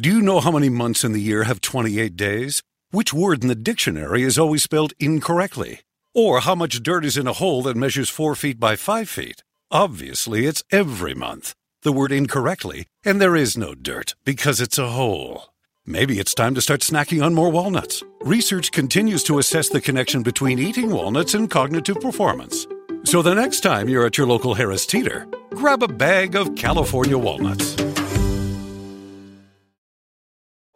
Do you know how many months in the year have 28 days? Which word in the dictionary is always spelled incorrectly? Or how much dirt is in a hole that measures 4 feet by 5 feet? Obviously, it's every month. The word incorrectly, and there is no dirt because it's a hole. Maybe it's time to start snacking on more walnuts. Research continues to assess the connection between eating walnuts and cognitive performance. So the next time you're at your local Harris Teeter, grab a bag of California walnuts.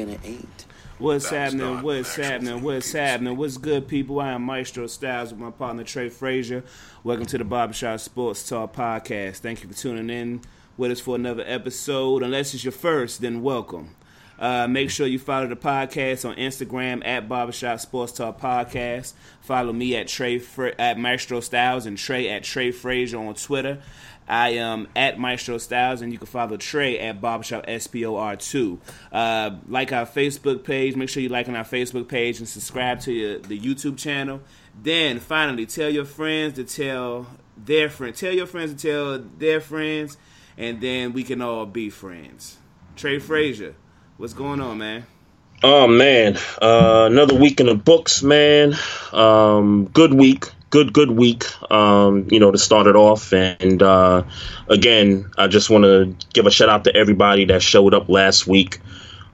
ain'ters gonna ain't. What's happening? What's happening? What's happening? What's good, people? I am Maestro Styles with my partner Trey Frazier. Welcome to the Barbershop Sports Talk Podcast. Thank you for tuning in with us for another episode. Unless it's your first, then welcome. Uh, make sure you follow the podcast on Instagram at Barbershop Sports Talk Podcast. Follow me at Trey Fra- at Maestro Styles and Trey at Trey Frazier on Twitter. I am at Maestro Styles, and you can follow Trey at Barbershop SPOR2. Uh, like our Facebook page. Make sure you like on our Facebook page and subscribe to your, the YouTube channel. Then finally, tell your friends to tell their friends. Tell your friends to tell their friends, and then we can all be friends. Trey Frazier, what's going on, man? Oh man, uh, another week in the books, man. Um, good week, good good week. Um, you know, to start it off, and uh, again, I just want to give a shout out to everybody that showed up last week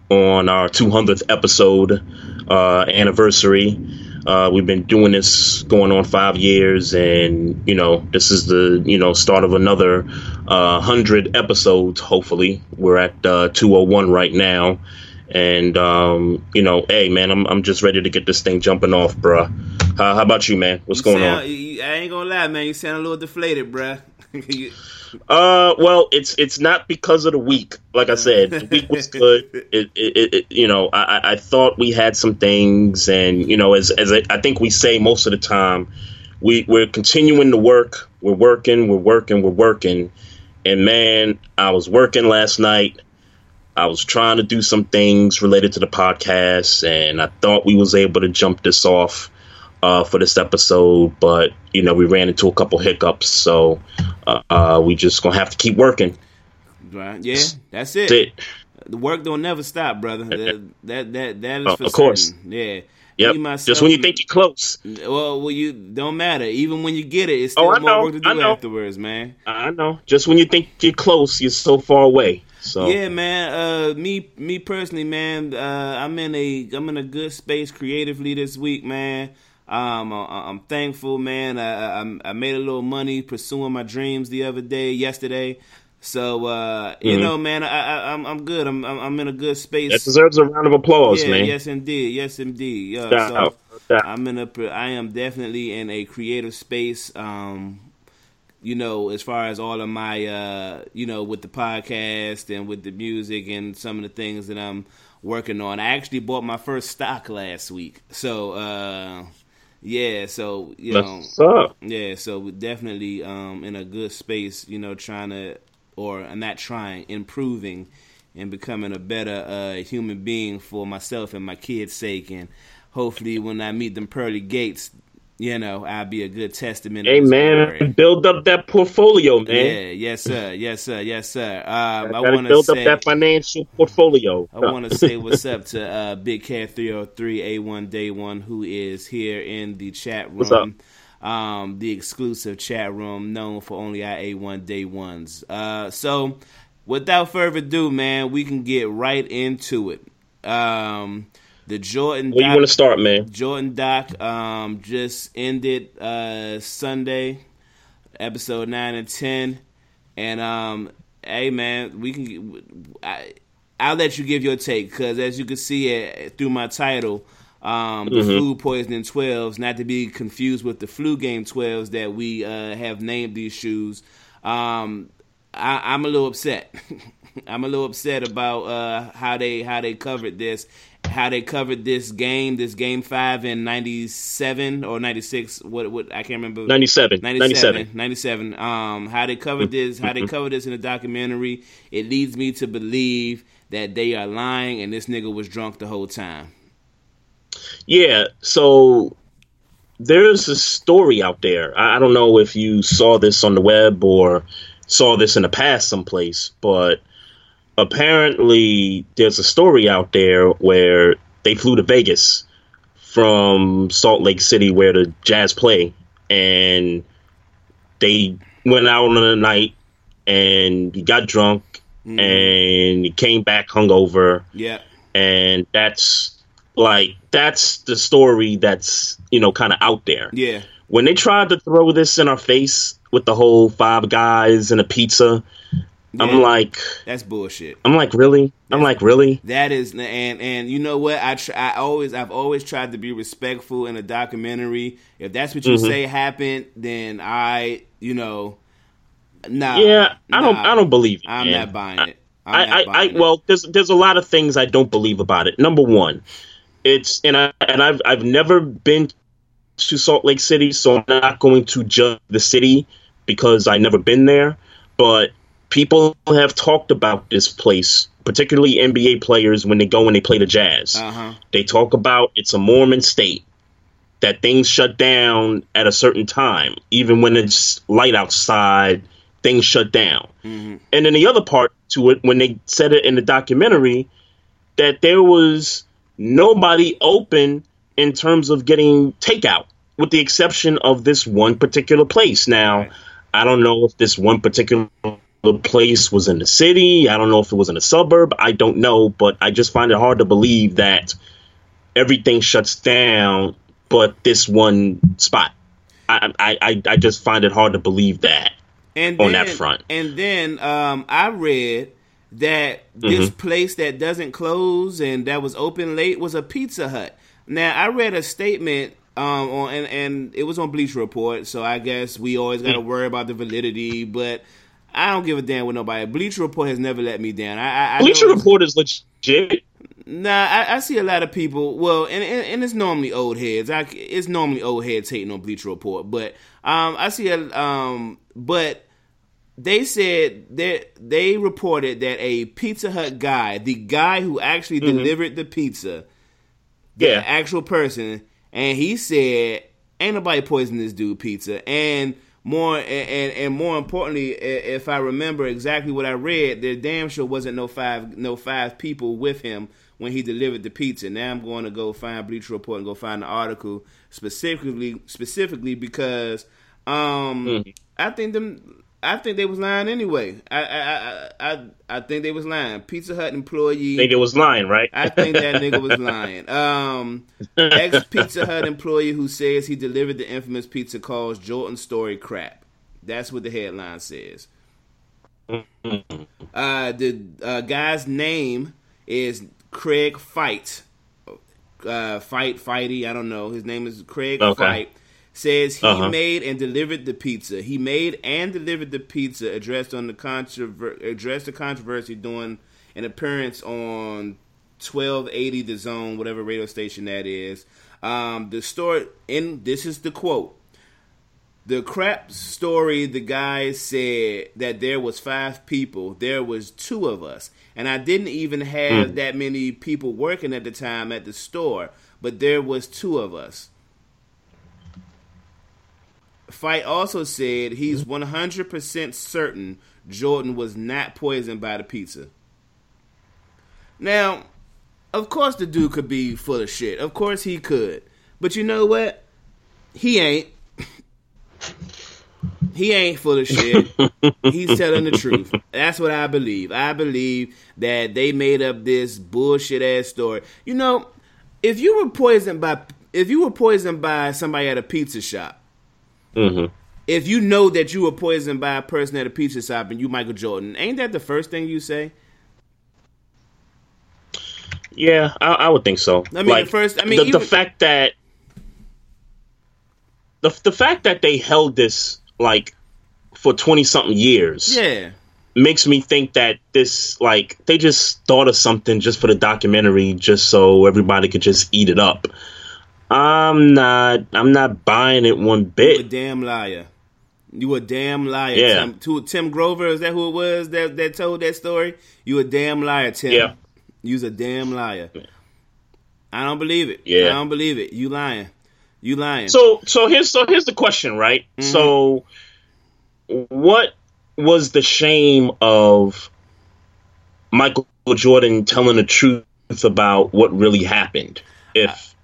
on our 200th episode uh, anniversary. Uh, we've been doing this going on five years, and you know, this is the you know start of another uh, hundred episodes. Hopefully, we're at uh, 201 right now. And um, you know, hey man, I'm I'm just ready to get this thing jumping off, bruh. How, how about you, man? What's You going sound- on? you- I ain't gonna lie, man. You sound a little deflated, bruh. You- Uh, well, it's it's not because of the week. Like I said, the week was good. It, it, it, you know, I, I- I thought we had some things, and you know, as as I, I think we say most of the time, we we're continuing to work. We're working. We're working. We're working. And man, I was working last night. I was trying to do some things related to the podcast, and I thought we was able to jump this off uh, for this episode, but you know we ran into a couple hiccups, so uh, uh, we just gonna have to keep working. Right? Yeah, that's it. That's it. The work don't never stop, brother. That that that, that is Uh, for of course. Yeah. Yep. Myself, Just when you think you're close, well, well, you don't matter. Even when you get it, it's Oh, still I more know, work to do afterwards, man. I know. Just when you think you're close, you're so far away. So Yeah, man. Uh, me, me personally, man. Uh, I'm in a, I'm in a good space creatively this week, man. Um, I, I'm thankful, man. I, I, I made a little money pursuing my dreams the other day, yesterday. So, uh, you Mhm. know, man, I, I, I'm, I'm good. I'm, I'm, in a good space. that deserves a round of applause, yeah, man. yes, indeed, yes, indeed. Yeah, Shout so out. Shout. I'm in a, I am definitely in a creative space. Um, you know, as far as all of my, uh, you know, with the podcast and with the music and some of the things that I'm working on. I actually bought my first stock last week, so uh, yeah, so you That's know, up. yeah, so we're definitely um, in a good space, you know, trying to, or not trying, improving and becoming a better uh, human being for myself and my kids' sake. And hopefully, when I meet them pearly gates, you know, I'll be a good testament. Hey man, build up that portfolio, man. Yeah, yes sir, yes sir, yes sir. Um, I want to build say, up that financial portfolio. I want to say what's up to uh, Big Cat three hundred three A one Day One, who is here in the chat room. What's up? Um, the exclusive chat room known for only our A one Day Ones. Uh, so, without further ado, man, we can get right into it. Um, the Jordan. Where you want to start, man? Jordan Doc um, just ended uh, Sunday, episode nine and ten, and um, hey man, we can. I, I'll let you give your take because as you can see it through my title, um, the Mm-hmm. flu poisoning twelves, not to be confused with the flu game twelves that we uh, have named these shoes. Um, I, I'm a little upset. I'm a little upset about uh, how they how they covered this, how they covered this game, this game five in '97 or '96. What what I can't remember. 97. 97, 97. 97. Um, how they covered this, how they covered this in the documentary, it leads me to believe that they are lying and this nigga was drunk the whole time. Yeah, so there's a story out there. I I don't know if you saw this on the web or saw this in the past someplace, but apparently there's a story out there where they flew to Vegas from Salt Lake City where the Jazz play and they went out on a night and he got drunk mm-hmm. and he came back hungover Yeah. and that's like that's the story that's you know kind of out there Yeah. when they tried to throw this in our face with the whole five guys and a pizza i'm like That's bullshit. i'm like really i'm like really That is, and and you know what? I tr- I always I've always tried to be respectful in a documentary. If that's what you Mm-hmm. say happened, then I, you know, nah. yeah i don't i don't believe it I'm man. not buying it. I'm I, I, I, it. well, there's there's a lot of things I don't believe about it. Number one, it's and I and I've I've never been to Salt Lake City, so I'm not going to judge the city because I never been there. But people have talked about this place, particularly NBA players when they go and they play the Jazz. Uh-huh. They talk about it's a Mormon state that things shut down at a certain time, even when it's light outside. Things shut down. And then the other part to it, when they said it in the documentary, that there was nobody open in terms of getting takeout, with the exception of this one particular place. Now. I don't know if this one particular place was in the city. I don't know if it was in a suburb. I don't know, but I just find it hard to believe that everything shuts down, but this one spot. I I I, just find it hard to believe that. and on then, that front. And then um, I read that this Mm-hmm. place that doesn't close and that was open late was a Pizza Hut. Now I read a statement um, on and, and it was on Bleacher Report, so I guess we always got to Mm. worry about the validity, but. I don't give a damn with nobody. Bleacher Report has never let me down. I, I, I Bleacher Report is legit. Nah, I, I see a lot of people. Well, and, and, and it's normally old heads. I, it's normally old heads hating on Bleacher Report, but um, I see a um, but they said that they reported that a Pizza Hut guy, the guy who actually delivered the pizza, the Yeah. actual person, and he said, "Ain't nobody poisoning this dude pizza." And more and, and, and more importantly, if I remember exactly what I read, there damn sure wasn't no five no five people with him when he delivered the pizza. Now I'm going to go find Bleacher Report and go find the article specifically specifically because um I think them I think they was lying anyway. I I I I, I think they was lying. Pizza Hut employee think it was lying, right? I think that nigga was lying. Um, ex Pizza Hut employee who says he delivered the infamous pizza calls Jordan story crap. That's what the headline says. Uh, the uh, guy's name is Craig Fite. Uh, Fite Fighty. I don't know. His name is Craig Okay. Fite. Says he Uh-huh. made and delivered the pizza. He made and delivered the pizza. Addressed on the controver- addressed the controversy during an appearance on 1280 The Zone, whatever radio station that is. Um, the story in this is the quote. The crap story, the guy said that there was five people. There was two of us. And I didn't even have that many people working at the time at the store, but there was two of us. Fite also said he's mm-hmm. 100% certain Jordan was not poisoned by the pizza. Now, of course, the dude could be full of shit. Of course, he could. But you know what? He ain't. He ain't full of shit. He's telling the truth. That's what I believe. I believe that they made up this bullshit ass story. You know, if you were poisoned by if you were poisoned by somebody at a pizza shop, Mm-hmm. if you know that you were poisoned by a person at a pizza shop and you Michael Jordan, ain't that the first thing you say? Yeah, I, I would think so. I mean, the first- I mean, the, the fact that the the fact that they held this like for twenty something years Yeah. makes me think that this like they just thought of something just for the documentary, just so everybody could just eat it up. I'm not. I'm not buying it one bit. You a damn liar. You a damn liar. Yeah. Tim, to, Tim Grover, is that who it was that, that told that story? You a damn liar, Tim. Yeah. You's a damn liar. I don't believe it. Yeah. I don't believe it. You lying. You lying. So so here's so here's the question, right? Mm-hmm. So what was the shame of Michael Jordan telling the truth about what really happened? If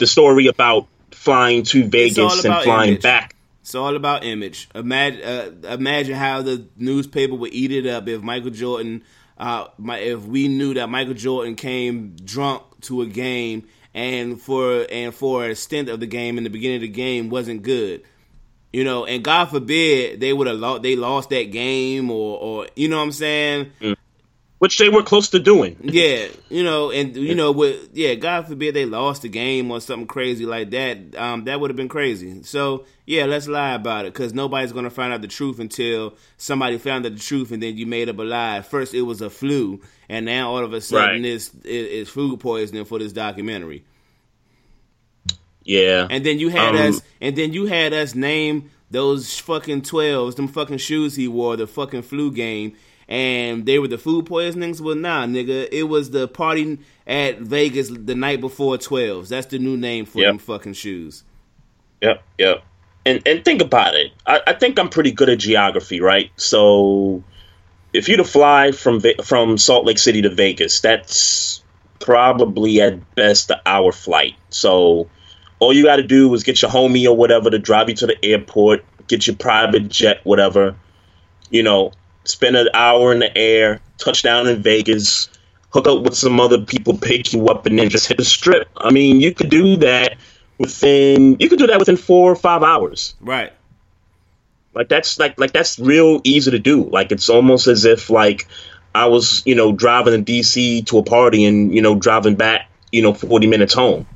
the story about flying to Vegas and flying image. back It's all about image. Imagine, uh, imagine how the newspaper would eat it up if Michael Jordan, uh, my, if we knew that Michael Jordan came drunk to a game and for and for a stint of the game in the beginning of the game wasn't good, you know, and God forbid they would have lost, they lost that game or or you know what I'm saying. Which they were close to doing. Yeah, you know, and you know, with yeah, God forbid they lost the game or something crazy like that. Um, that would have been crazy. So yeah, let's lie about it because nobody's gonna find out the truth until somebody found out the truth, and then you made up a lie. First, it was a flu, and now all of a sudden Right. it's it, it's food poisoning for this documentary. Yeah. And then you had Um, us, and then you had us name those fucking twelves, them fucking shoes he wore, the fucking flu game, and they were the food poisonings. Well, nah, nigga, it was the party at Vegas the night before twelves. That's the new name for Yep. them fucking shoes. Yep, yep. And and think about it. I, I think I'm pretty good at geography, right? So if you to fly from from Salt Lake City to Vegas, that's probably at best an hour flight. So all you got to do is get your homie or whatever to drive you to the airport, get your private jet, whatever. You know, spend an hour in the air, touchdown in Vegas, hook up with some other people, pick you up, and then just hit the strip. I mean, you could do that within. You could do that within four or five hours. Right. Like that's like like that's real easy to do. Like it's almost as if like I was you know driving to DC to a party and you know driving back you know forty minutes home.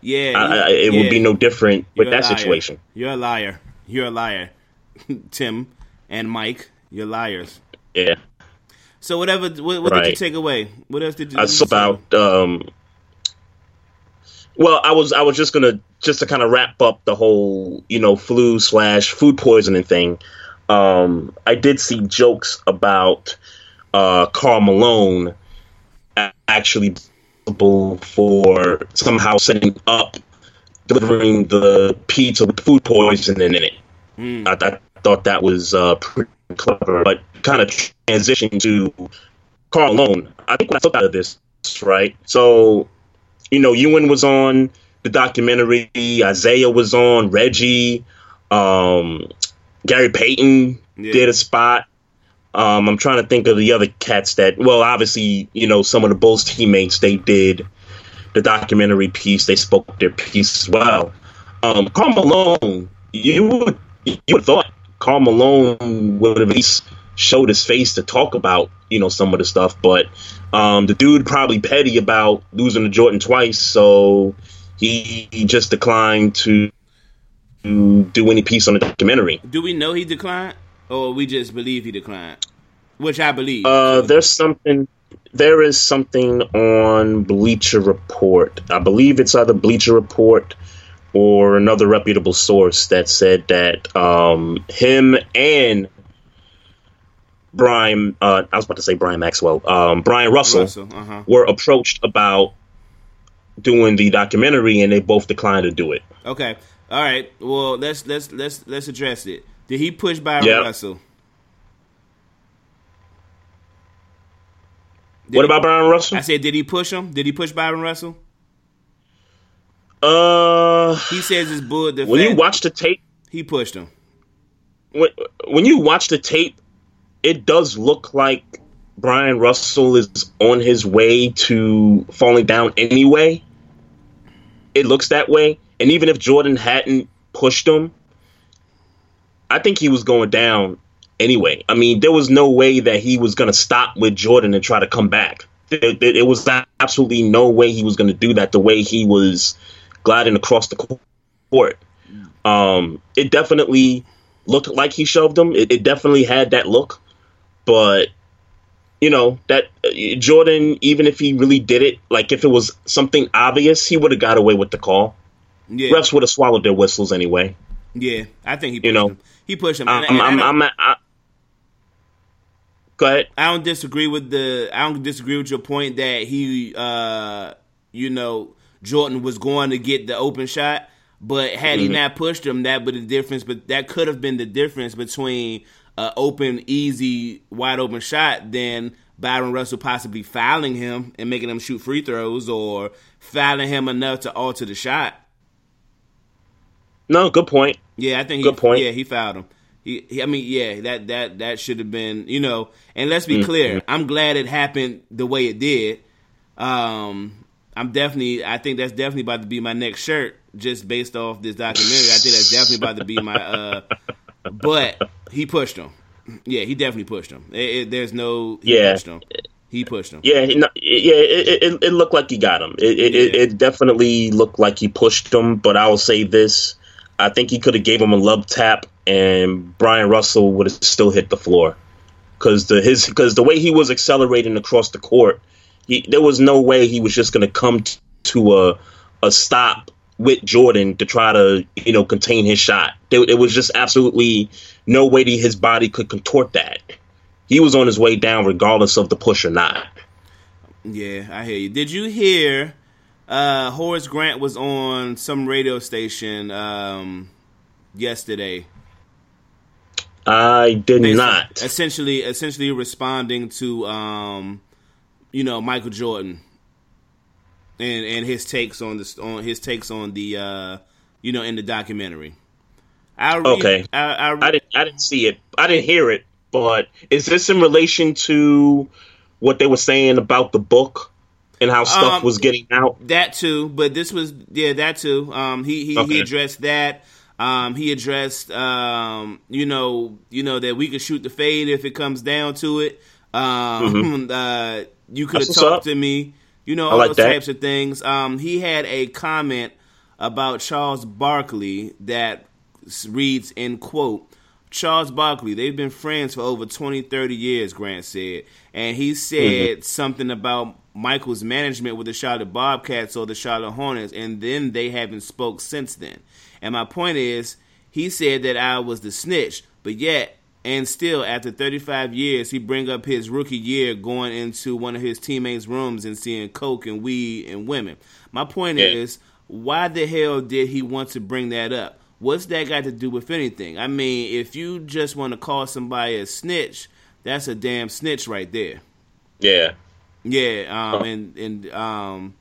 Yeah. I, I, it would be no different with that liar. situation. You're a liar. You're a liar, Tim and Mike. You're liars. Yeah. So whatever. What, what did you take away? What else did you? That's about um well i was i was just gonna just to kind of wrap up the whole you know flu slash food poisoning thing um i did see jokes about uh karl malone actually for somehow setting up delivering the pizza with food poisoning in it I, I thought that was uh pretty clever but kind of transition to Karl Malone. I think what I took out of this, right? So, you know, Ewing was on the documentary, Isiah was on, Reggie, um, Gary Payton Yeah. did a spot. Um, I'm trying to think of the other cats that, well, obviously, you know, some of the Bulls teammates, they did the documentary piece, they spoke their piece as well. Um, Karl Malone, you would, you would have thought Karl Malone would have at least showed his face to talk about, you know, some of the stuff, but um, the dude probably petty about losing to Jordan twice, so he, he just declined to, to do any piece on the documentary. Do we know he declined, or we just believe he declined? Which I believe. Uh, there's something. There is something on Bleacher Report. I believe it's either Bleacher Report or another reputable source that said that um, him and Brian, uh, I was about to say Brian Maxwell, um, Bryon Russell, Russell, uh-huh. were approached about doing the documentary, and they both declined to do it. Okay. All right. Well, let's let's let's let's address it. Did he push Byron Yep. Russell? Did What about Bryon Russell? I said, did he push him? Did he push Byron Russell? Uh, He says it's bull. The when you watch the tape, he pushed him. when, when you watch the tape, it does look like Bryon Russell is on his way to falling down anyway. It looks that way. And even if Jordan hadn't pushed him, I think he was going down anyway. I mean, there was no way that he was going to stop with Jordan and try to come back. There, there, there was absolutely no way he was going to do that the way he was gliding across the court. Um, it definitely looked like he shoved him. It, it definitely had that look, but you know that uh, Jordan, even if he really did it, like if it was something obvious, he would have got away with the call. Yeah, Refs would have swallowed their whistles anyway. yeah. I think he pushed You know, him. He pushed him. I'm, And- and I I'm, I'm, I, go ahead. I don't disagree with the. I don't disagree with your point that he, uh, you know, Jordan was going to get the open shot, but had Mm-hmm. he not pushed him, that would the difference. But that could have been the difference between an open, easy, wide open shot than Byron Russell possibly fouling him and making him shoot free throws, or fouling him enough to alter the shot. No, good point. Yeah, I think he, Good point. Yeah, he fouled him. He, he, I mean, yeah, that that that should have been, you know. And let's Mm-hmm. be clear, I'm glad it happened the way it did. Um, I'm definitely, I think that's definitely about to be my next shirt, just based off this documentary. I think that's definitely about to be my. uh But he pushed him. Yeah, he definitely pushed him. It, it- there's no. He Yeah. pushed him. He pushed him. Yeah, he- yeah, it, it, it looked like he got him. It, it, it, Yeah. it definitely looked like he pushed him. But I will say this: I think he could have gave him a love tap, and Bryon Russell would have still hit the floor because the his because the way he was accelerating across the court, he, there was no way he was just going to come t- to a a stop with Jordan to try to you know contain his shot. There, there was just absolutely no way that his body could contort that. He was on his way down regardless of the push or not. Yeah, I hear you. Did you hear uh Horace Grant was on some radio station um yesterday? I did Basically- not. Essentially essentially responding to um you know, Michael Jordan and and his takes on this on his takes on the uh you know, in the documentary. I read, Okay. I, I, I didn't. I didn't see it. I didn't hear it. But is this in relation to what they were saying about the book and how stuff Um, was getting out? That too, but this was yeah, that too. Um, he he, Okay. he addressed that. Um, he addressed um, you know, you know that we could shoot the fade if it comes down to it. Um, uh, you could have Mm-hmm. Talked to me. You know all like those that. types of things. Um, he had a comment about Charles Barkley that reads in quote. Charles Barkley, they've been friends for over 20, 30 years, Grant said. And he said Mm-hmm. something about Michael's management with the Charlotte Bobcats or the Charlotte Hornets, and then they haven't spoke since then. And my point is, he said that I was the snitch, but yet, and still, after 35 years, he bring up his rookie year going into one of his teammates' rooms and seeing coke and weed and women. My point Yeah. is, why the hell did he want to bring that up? What's that got to do with anything? I mean, if you just want to call somebody a snitch, that's a damn snitch right there. Yeah. Yeah, um, and and um,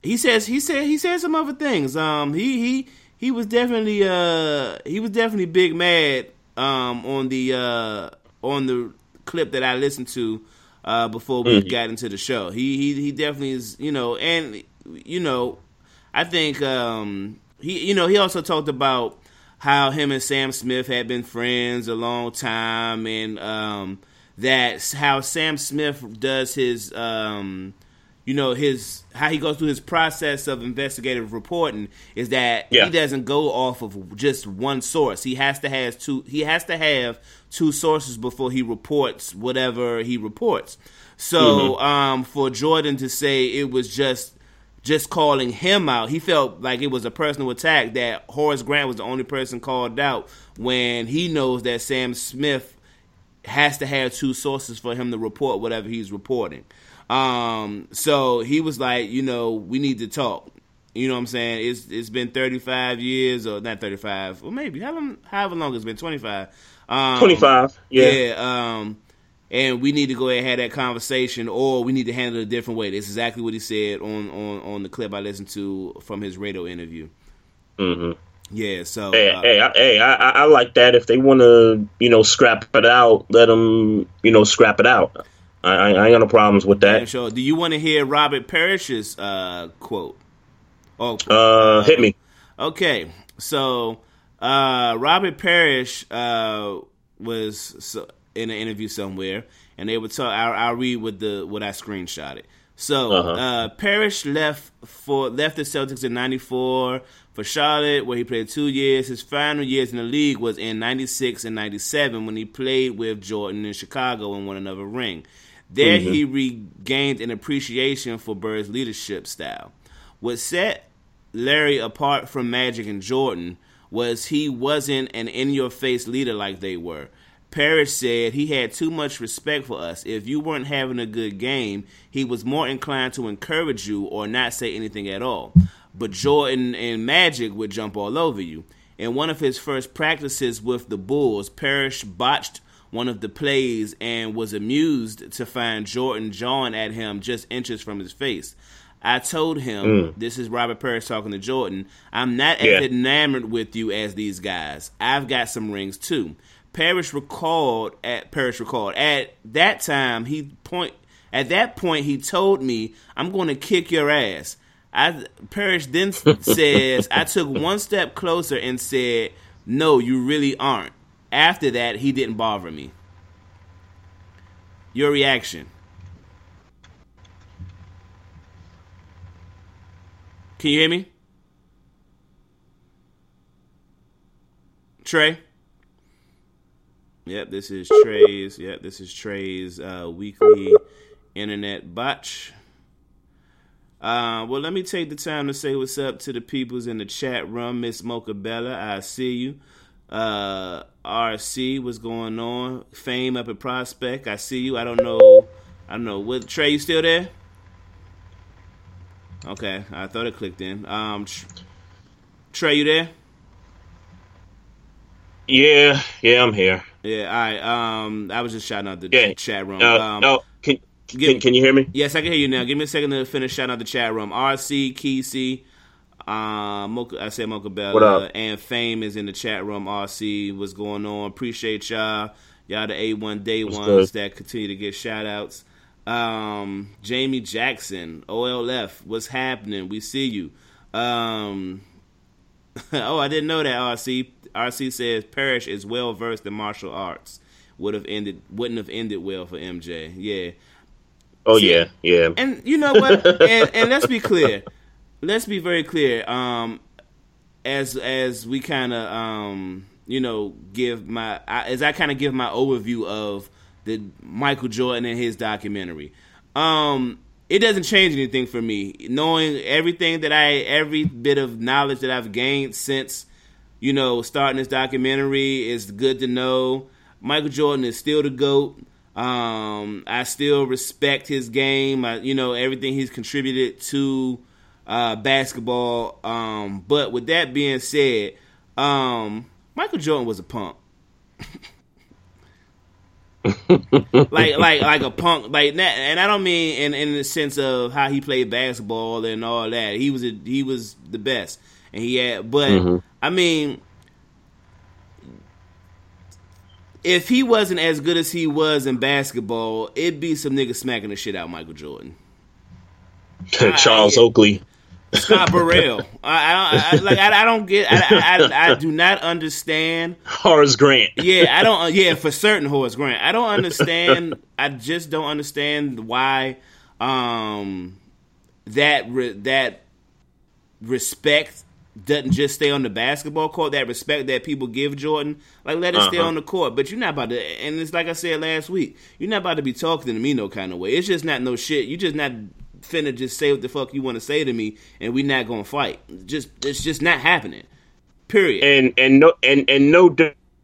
he says he said he said some other things. Um, he he he was definitely uh he was definitely big mad um on the uh on the clip that I listened to uh before we got into the show. He he he definitely is you know and you know I think um he you know he also talked about how him and Sam Smith had been friends a long time and um that how Sam Smith does his um you know his how he goes through his process of investigative reporting is that Yeah. he doesn't go off of just one source. He has to have two he has to have two sources before he reports whatever he reports. So um for Jordan to say it was just just calling him out. He felt like it was a personal attack that Horace Grant was the only person called out when he knows that Sam Smith has to have two sources for him to report whatever he's reporting. Um, so he was like, you know, we need to talk. You know what I'm saying? It's it's been 35 years or not 35, or maybe how long, however long it's been 25. Um, 25. Yeah. Yeah. Um, and we need to go ahead and have that conversation, or we need to handle it a different way. That's exactly what he said on on on the clip I listened to from his radio interview. Mm-hmm. Yeah. So Hey, uh, hey, I, hey, I, I I like that. If they want to, you know, scrap it out, let them, you know, scrap it out. I, I I ain't got no problems with damn that. sure. Do you want to hear Robert Parrish's uh, quote? Oh, Uh, hit me. Okay, so uh, Robert Parrish uh, was in an interview somewhere, and they were talk. I'll, I'll read what the what I screenshotted. So Uh-huh. uh, Parrish left for left the Celtics in '94 for Charlotte, where he played two years. His final years in the league was in '96 and '97 when he played with Jordan in Chicago and won another ring. There, mm-hmm. he regained an appreciation for Bird's leadership style. What set Larry apart from Magic and Jordan was he wasn't an in your face leader like they were. Parrish said he had too much respect for us. If you weren't having a good game, he was more inclined to encourage you or not say anything at all. But Jordan and Magic would jump all over you. In one of his first practices with the Bulls, Parrish botched one of the plays and was amused to find Jordan jawing at him just inches from his face. I told him, mm. this is Robert Parrish talking to Jordan, I'm not Yeah. as enamored with you as these guys. I've got some rings too. Parrish recalled at Parrish recalled at that time he point at that point he told me I'm going to kick your ass. I Parrish then says I took one step closer and said no you really aren't. After that he didn't bother me. Your reaction? Can you hear me? Trey? Yep, this is Trey's. Yep, this is Trey's uh, weekly internet botch. Uh, well, let me take the time to say what's up to the peoples in the chat room. Miss Mocha Bella, I see you. Uh, RC, what's going on? Fame up at Prospect, I see you. I don't know. I don't know. What Trey, you still there? Okay, I thought it clicked in. Um, Tr- Trey, you there? Yeah, yeah, I'm here. Yeah, all right. Um, I was just shouting out the Yeah. chat room. Uh, um, no, can, give- can can you hear me? Yes, I can hear you now. Give me a second to finish shouting out the chat room. RC, Kesey, um, Mocha, I said Mocha Bella, What up? and Fame is in the chat room. RC, what's going on? Appreciate y'all. Y'all the A1 day What's ones good? that continue to get shout outs. Um, Jamie Jackson, OLF, what's happening? We see you. Um, oh, I didn't know that. RC RC says Parrish is well versed in martial arts. Would have ended wouldn't have ended well for MJ. Yeah, Oh yeah, yeah. and you know what? and, and let's be clear. Let's be very clear. Um, as as we kind of um, you know give my I- as I kind of give my overview of the Michael Jordan and his documentary. Um, it doesn't change anything for me knowing everything that I every bit of knowledge that I've gained since you know starting this documentary is good to know. Michael Jordan is still the goat. Um, I still respect his game. I, you know everything he's contributed to uh, basketball. Um, but with that being said, um, Michael Jordan was a punk. like like like a punk like that and I don't mean in in the sense of how he played basketball and all that. He was a, he was the best. And he had but I mean if he wasn't as good as he was in basketball, it'd be some niggas smacking the shit out of Michael Jordan. Charles I- Oakley. Scott Burrell. I, I, I like I, I don't get I, I I do not understand Horace Grant. yeah, I don't. Yeah, for certain, Horace Grant. I don't understand. I just don't understand why um, that re- that respect doesn't just stay on the basketball court. That respect that people give Jordan, like let it stay Uh-huh. on the court. But you're not about to. And it's like I said last week. You're not about to be talking to me no kind of way. It's just not no shit. You just not finna just say what the fuck you want to say to me, and we not gonna fight. Just it's just not happening. Period. and and no and and no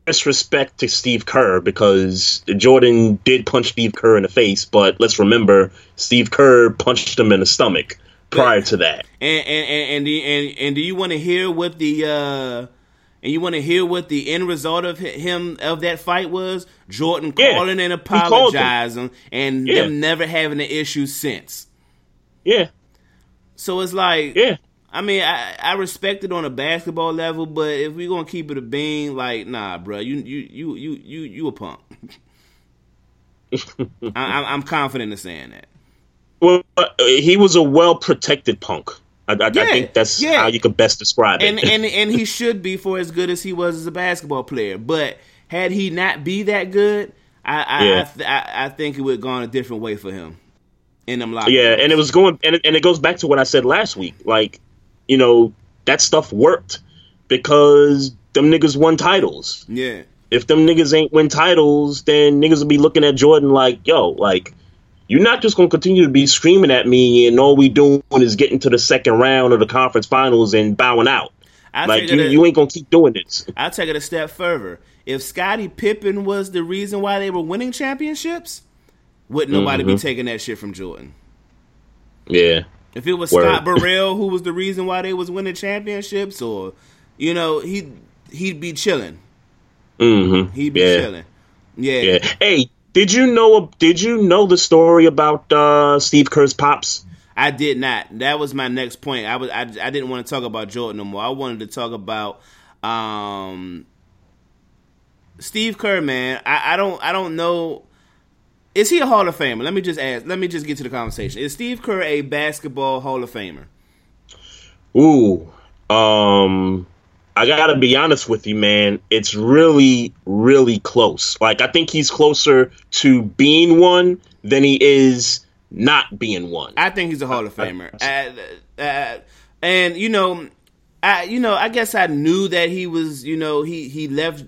disrespect to Steve Kerr because Jordan did punch Steve Kerr in the face, but let's remember Steve Kerr punched him in the stomach. prior to that. And and and and, do- and, and do you want to hear what the uh and you want to hear what the end result of him of that fight was? Jordan Yeah. calling and apologizing, and Yeah. them never having an issue since. Yeah, So it's like, yeah. I mean, I, I respect it on a basketball level, but if we gonna keep it a bean, like, nah, bro, you you you you you you a punk. I, I'm- I'm confident in saying that. Well, uh, he was a well protected punk. I, I, Yeah, I think that's yeah. how you could best describe it. and and and he should be for as good as he was as a basketball player. But had he not be that good, I I Yeah. I, th- I, I think it would have gone a different way for him in them locker yeah, rooms. and it was going, and it, and it goes back to what I said last week. Like, you know, that stuff worked because them niggas won titles. yeah If them niggas ain't win titles, then niggas will be looking at Jordan like, yo, like, you're not just gonna continue to be screaming at me, and all we doing is getting to the second round of the conference finals and bowing out. I Like, you, a- you ain't gonna keep doing this. I'll take it a step further. If Scottie Pippen was the reason why they were winning championships, wouldn't nobody Mm-hmm. be taking that shit from Jordan? Yeah. If it was Word. Scott Burrell who was the reason why they was winning championships, or you know, he he'd be chilling. Mm-hmm. He'd be yeah. chilling. Yeah. Yeah. Hey, did you know? Did you know the story about uh, Steve Kerr's pops? I did not. That was my next point. I was I, I didn't want to talk about Jordan no more. I wanted to talk about um Steve Kerr, man. I, I don't I don't know. Is he a Hall of Famer? Let me just ask. Let me just get to the conversation. Is Steve Kerr a basketball Hall of Famer? Ooh. Um. I gotta be honest with you, man. It's really, really close. Like I think he's closer to being one than he is not being one. I think he's a Hall of Famer. Uh, uh, and you know, I you know I guess I knew that he was you know he he left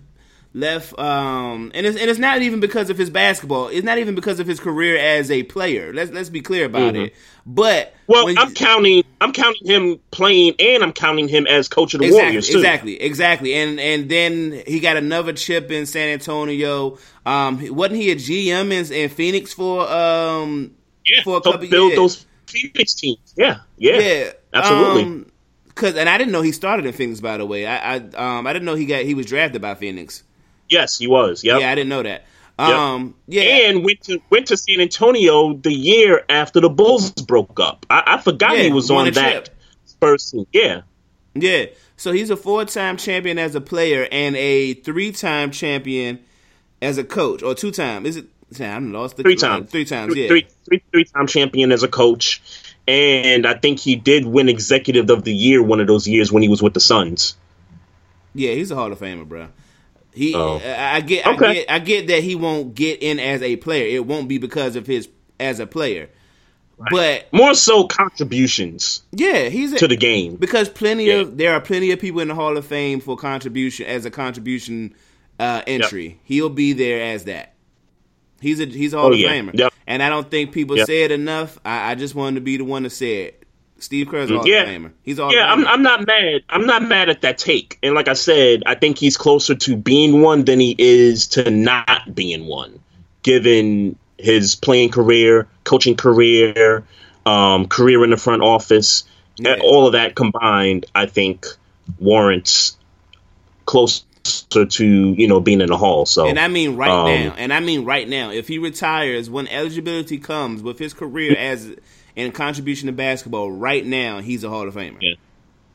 left um and it's and it's not even because of his basketball. It's not even because of his career as a player. Let's let's be clear about it. But Mm-hmm. well, I'm counting. I'm counting him playing, and I'm counting him as coach of the Exactly, Warriors too. exactly, exactly, and and then he got another chip in San Antonio. Um, wasn't he a GM in, in Phoenix for um Yeah, for a couple build years? those Phoenix teams. Yeah, yeah, Yeah, absolutely. Um, Cause and I didn't know he started in Phoenix. By the way, I, I um I didn't know he got he was drafted by Phoenix. Yes, he was. Yep. Yeah, I didn't know that. Yep. Um, yeah, and went to went to San Antonio the year after the Bulls broke up. I, I forgot Yeah, he was on that. Spurs team. Yeah, yeah. So he's a four time champion as a player and a three time champion as a coach, or two time. Is it? Damn, I lost the three times. Three times. Yeah. three, three, three time champion as a coach, and I think he did win Executive of the Year one of those years when he was with the Suns. Yeah, he's a Hall of Famer, bro. He, Oh. I get, Okay. I get, I get that he won't get in as a player. It won't be because of his as a player, but More so contributions yeah, he's a, to the game. because plenty Yeah. of there are plenty of people in the Hall of Fame for contribution as a contribution uh, entry. He'll be there as that. He's a he's a Hall Oh, of yeah. Famer, Yep. and I don't think people Yep. say it enough. I, I just wanted to be the one to say it. Steve Kerr's a Hall Yeah. Famer. He's all Yeah, I'm, I'm not mad. I'm not mad at that take. And like I said, I think he's closer to being one than he is to not being one, given his playing career, coaching career, um, career in the front office. Yeah. All of that combined, I think, warrants closer to you know being in the hall. So And I mean right um, now. And I mean right now. If he retires when eligibility comes with his career as in contribution to basketball, right now he's a Hall of Famer. Yeah.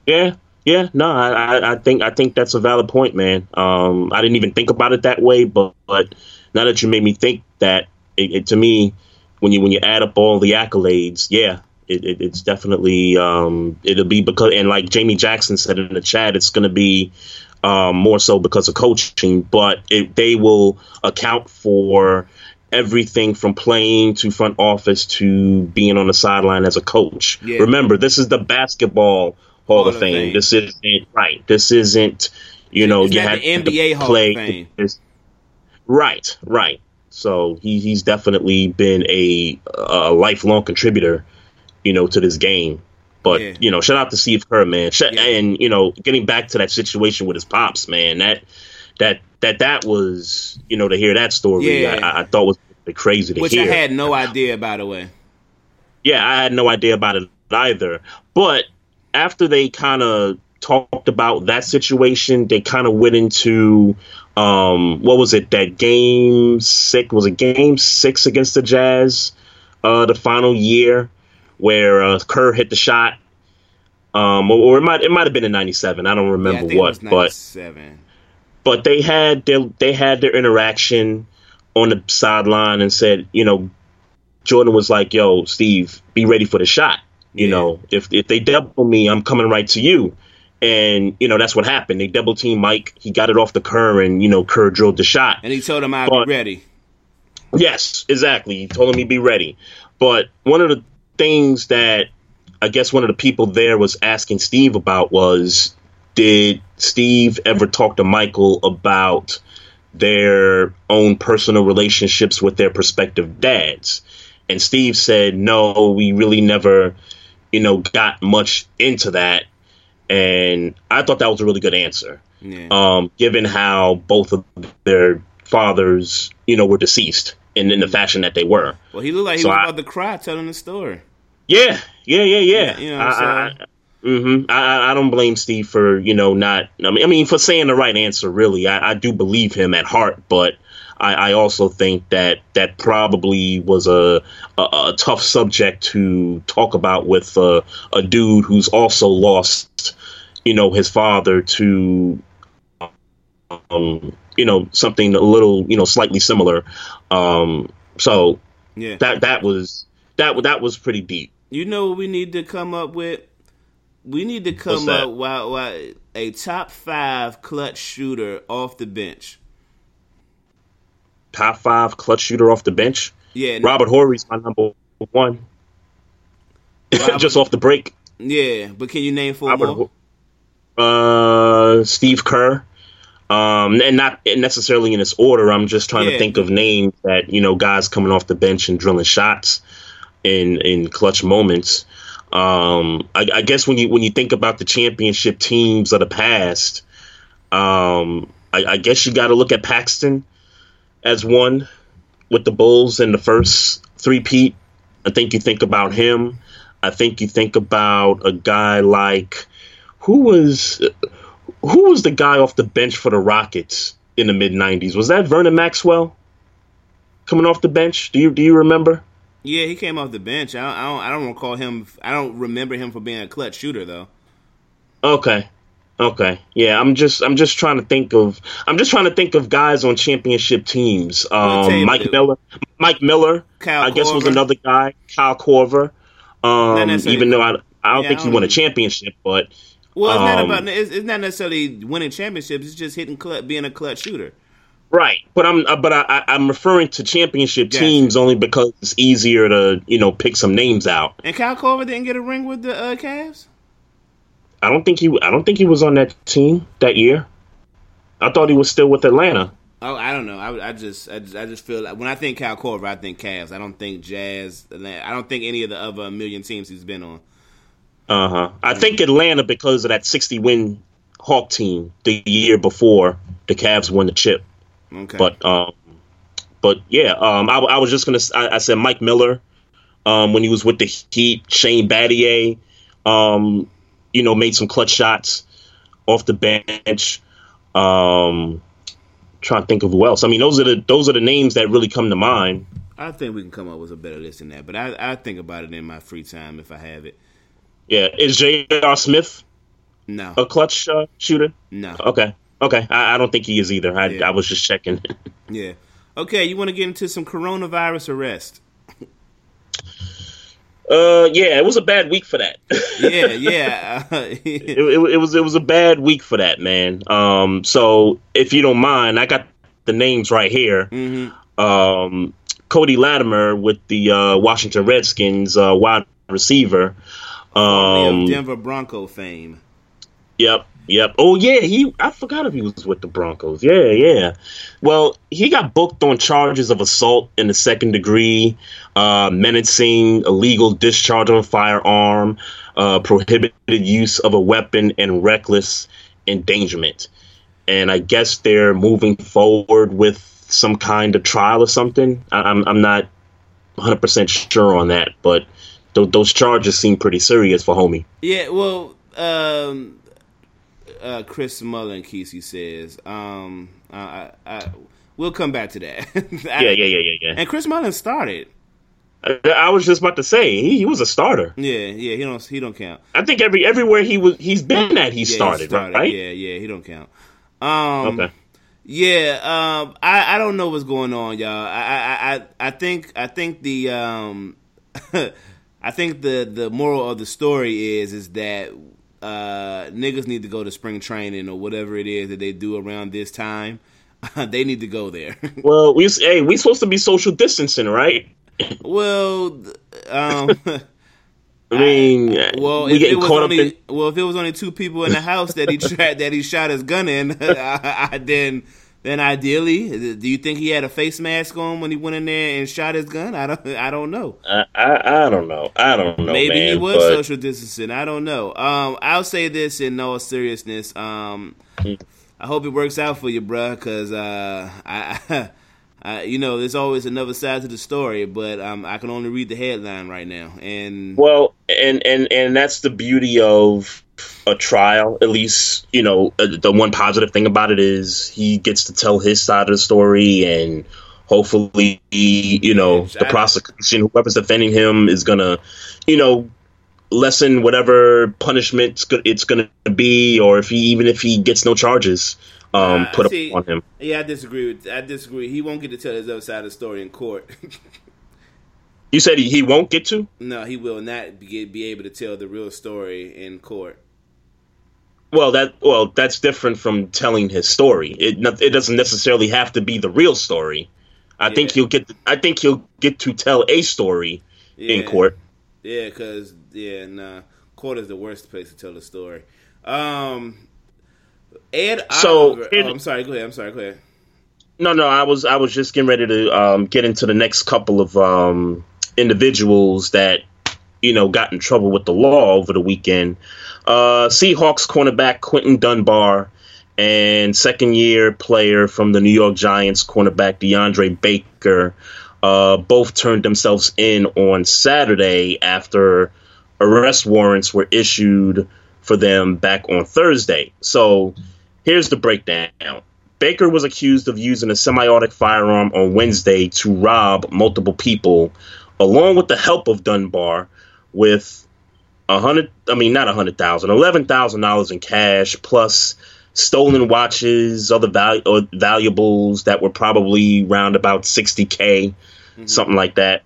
Yeah, yeah, no, I, I, I think I think that's a valid point, man. Um, I didn't even think about it that way, but, but now that you made me think that, it, it, to me, when you when you add up all the accolades, yeah, it, it, it's definitely um, it'll be because and like Jamie Jackson said in the chat, it's going to be um, more so because of coaching, but it, they will account for everything from playing to front office to being on the sideline as a coach. Yeah. Remember, this is the basketball Hall, Hall of of Fame. Fame. This isn't right. This isn't you know It's you had NBA Hall of play Fame. this- Right, right. So he, he's definitely been a, a lifelong contributor, you know, to this game. But Yeah. you know, shout out to Steve Kerr, man. Sh- Yeah. And you know, getting back to that situation with his pops, man. That that that that was you know to hear that story, Yeah. I, I thought was crazy to Which hear. I had no idea by the way. yeah, I had no idea about it either. But after they kind of talked about that situation, they kind of went into um, what was it? That game six was it game six against the Jazz, uh, the final year where uh, Kerr hit the shot. Um, or, or it might it might have been in '97. I don't remember yeah, I what, but but they had their they had their interaction on the sideline and said, you know, Jordan was like, "Yo, Steve, be ready for the shot. You yeah. know, if if they double me, I'm coming right to you." And you know that's what happened. They double team Mike. He got it off the Kerr, and you know Kerr drilled the shot. And he told him I'd but, be ready. Yes, exactly. He told him he'd be ready. But one of the things that I guess one of the people there was asking Steve about was, did Steve ever talk to Michael about their own personal relationships with their prospective dads? And Steve said, no, we really never, you know, got much into that. And I thought that was a really good answer, yeah. um, given how both of their fathers, you know, were deceased in, in the fashion that they were. Well, he looked like he so was I, about to cry telling the story. Yeah, yeah, yeah, yeah. You know I, I, mm-hmm. I, I, don't blame Steve for you know not. I mean, I mean for saying the right answer. Really, I, I do believe him at heart, but I, I also think that that probably was a, a, a tough subject to talk about with a a dude who's also lost, you know, his father to, um, you know, something a little, you know, slightly similar. Um, so yeah, that that was that that was pretty deep. You know what we need to come up with? We need to come up with a top five clutch shooter off the bench top five clutch shooter off the bench. Yeah, no. Robert Horry's my number one. Just off the break. Yeah, but can you name four Robert, more? Uh, Steve Kerr. Um, and not necessarily in this order. I'm just trying yeah. to think of names that you know guys coming off the bench and drilling shots in in clutch moments. Um, I, I guess when you when you think about the championship teams of the past, um, I, I guess you got to look at Paxson as one with the Bulls in the first three peat. I think you think about him. I think you think about a guy like who was who was the guy off the bench for the Rockets in the mid '90s? Was that Vernon Maxwell coming off the bench? Do you do you remember? Yeah, he came off the bench. I don't, I don't, I don't recall him. I don't remember him for being a clutch shooter though. Okay, Okay, yeah, I'm just I'm just trying to think of I'm just trying to think of guys on championship teams. Um, Mike Miller, Mike Miller, Kyle I guess was another guy. Kyle Korver. Um, even though I I don't yeah, think I don't he won a championship, but well, it's um, not about it's, it's, not necessarily winning championships. It's just hitting clutch, being a clutch shooter. Right, but I'm uh, but I, I'm referring to championship yes. teams only because it's easier to you know pick some names out. And Kyle Korver didn't get a ring with the uh, Cavs. I don't think he. I don't think he was on that team that year. I thought he was still with Atlanta. Oh, I don't know. I, I just, I just, I just feel like when I think Kyle Korver, I think Cavs. I don't think Jazz. Atlanta. I don't think any of the other million teams he's been on. Uh huh. I think Atlanta because of that sixty win Hawk team the year before the Cavs won the chip. Okay. But um, but yeah, um, I, I was just gonna. I, I said Mike Miller, um, when he was with the Heat, Shane Battier, um, you know, made some clutch shots off the bench. Um, trying to think of who else. I mean, those are the those are the names that really come to mind. I think we can come up with a better list than that, but I, I think about it in my free time if I have it. Yeah, is J.R. Smith no a clutch uh, shooter? No. Okay, okay. I, I, don't think he is either. I, yeah. I was just checking. yeah. Okay, you want to get into some coronavirus arrest? Uh, yeah, it was a bad week for that. yeah, yeah. it, it, it, was it was a bad week for that man. Um, so if you don't mind, I got the names right here. Mm-hmm. Um, Cody Latimer with the uh, Washington Redskins uh, wide receiver. Um, Denver Bronco fame. Yep. Yep. Oh yeah, he. I forgot if he was with the Broncos. Yeah, yeah. Well, he got booked on charges of assault in the second degree, uh, menacing, illegal discharge of a firearm, uh, prohibited use of a weapon, and reckless endangerment. And I guess they're moving forward with some kind of trial or something. I, I'm I'm not 100 percent sure on that, but th- those charges seem pretty serious for homie. Yeah, well, um, uh, Chris Mullin, Kesey says, um, I, I, we'll come back to that. I, Yeah, yeah, yeah, yeah, yeah. And Chris Mullin started. I, I was just about to say he, he was a starter. Yeah, yeah, he don't he don't count. I think every everywhere he was he's been at he Yeah, he started, right? Yeah, yeah, he don't count. Um, Okay. Yeah, um, I, I don't know what's going on, y'all. I I, I, I think I think the um, I think the the moral of the story is is that uh, niggas need to go to spring training or whatever it is that they do around this time. they need to go there. Well, we hey we supposed to be social distancing, right? well, um, I mean, well, we if it was caught only, up in. well, if it was only two people in the house that he tried that he shot his gun in, I, I, then then ideally, do you think he had a face mask on when he went in there and shot his gun? I don't, I don't know. I, I I don't know. I don't know. Maybe man, he was but- social distancing. I don't know. Um, I'll say this in all seriousness. Um, I hope it works out for you, bruh, because uh, I, I, you know, there's always another side to the story, but um, I can only read the headline right now. And Well, and and and that's the beauty of a trial. At least you know uh, the one positive thing about it is he gets to tell his side of the story, and hopefully, you know, the prosecution, whoever's defending him, is gonna, you know, lessen whatever punishment it's it's gonna be, or if he even if he gets no charges, um, Uh, put up see, on him. Yeah, I disagree with. I disagree. He won't get to tell his other side of the story in court. You said he, he won't get to. no, he will not be, be able to tell the real story in court. Well, that well, that's different from telling his story. It it doesn't necessarily have to be the real story. I think Yeah. he'll get. I think he'll get to tell a story in court. Yeah, because yeah, nah, court is the worst place to tell a story. Um, Ed So, Oliver. in- oh, I'm sorry. Go ahead. I'm sorry. Go ahead. No, no, I was I was just getting ready to um, get into the next couple of um, individuals that you know got in trouble with the law over the weekend. Uh, Seahawks cornerback Quinton Dunbar and second year player from the New York Giants cornerback DeAndre Baker uh, both turned themselves in on Saturday after arrest warrants were issued for them back on Thursday. So here's the breakdown. Baker was accused of using a semi-automatic firearm on Wednesday to rob multiple people, along with the help of Dunbar, with a hundred. I mean, not a hundred thousand, eleven thousand dollars in cash plus stolen watches, other val- or valuables that were probably around about sixty k, something like that.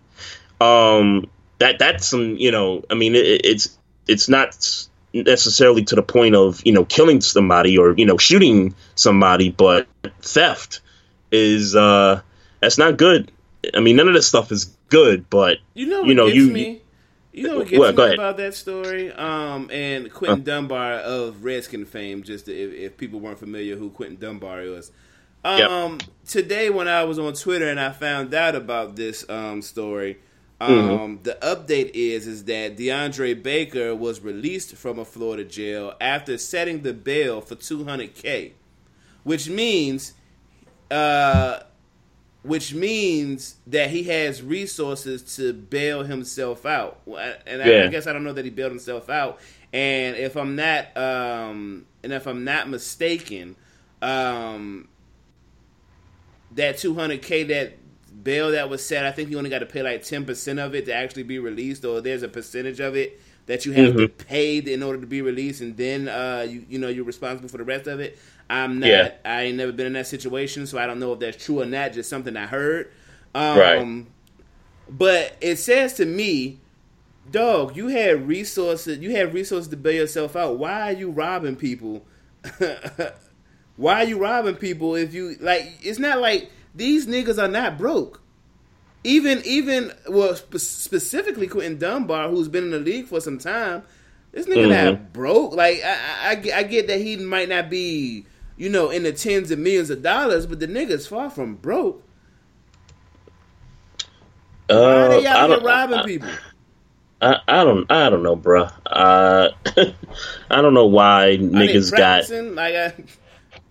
Um, that that's some, you know, I mean, it, it's it's not necessarily to the point of you know killing somebody or you know shooting somebody, but theft is uh that's not good. I mean, none of this stuff is good, but You know You know, gets you- me? You know what gets? Go me ahead. about that story? Um, and Quinton Dunbar of Redskin fame, just if, if people weren't familiar who Quinton Dunbar is. Yep. Um, today when I was on Twitter and I found out about this um story, um, Mm-hmm. the update is is that DeAndre Baker was released from a Florida jail after setting the bail for 200k, which means uh which means that he has resources to bail himself out. And I, I guess I don't know that he bailed himself out. And if I'm not, um, and if I'm not mistaken, um, that 200k that bail that was set, I think you only got to pay like 10% of it to actually be released, or there's a percentage of it that you have to pay in order to be released, and then uh, you you know you're responsible for the rest of it. I'm not. Yeah. I ain't never been in that situation, so I don't know if that's true or not. Just something I heard. Um, Right. But it says to me, dog, you had resources. You had resources to bail yourself out. Why are you robbing people? Why are you robbing people if you like? It's not like these niggas are not broke. Even even well spe- specifically Quinton Dunbar, who's been in the league for some time, this nigga not broke. Like I, I, I get- that he might not be you know in the tens of millions of dollars, but the nigga's far from broke. Why are uh, they I out here robbing I, people? I, I don't. I don't know, bruh. Uh, I don't know why niggas got like I,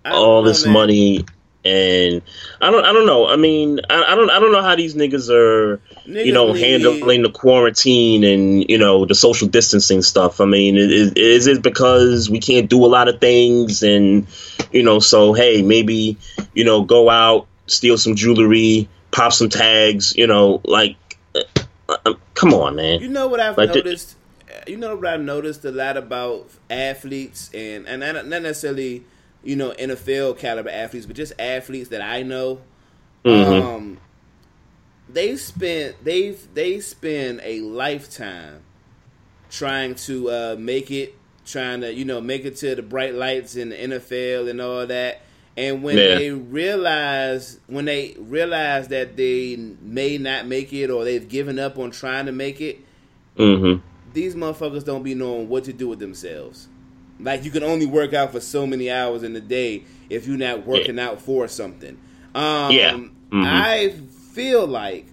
I all know, this man. money. And I don't, I don't know. I mean, I, I don't, I don't know how these niggas are, Niggas you know, need- handling the quarantine and you know the social distancing stuff. I mean, is, is it because we can't do a lot of things, and you know, so hey, maybe you know, go out, steal some jewelry, pop some tags, you know, like, uh, uh, come on, man. You know what I've Like the- noticed? you know what I've noticed a lot about athletes, and and not necessarily you know NFL caliber athletes, but just athletes that I know. Mhm. Um, they spent they've they spend a lifetime trying to uh, make it, trying to you know make it to the bright lights in the NFL and all that. And when Yeah. they realize when they realize that they may not make it or they've given up on trying to make it, hmm these motherfuckers don't be knowing what to do with themselves. Like you can only work out for so many hours in the day if you're not working out for something. Um, Yeah. Mhm. I feel like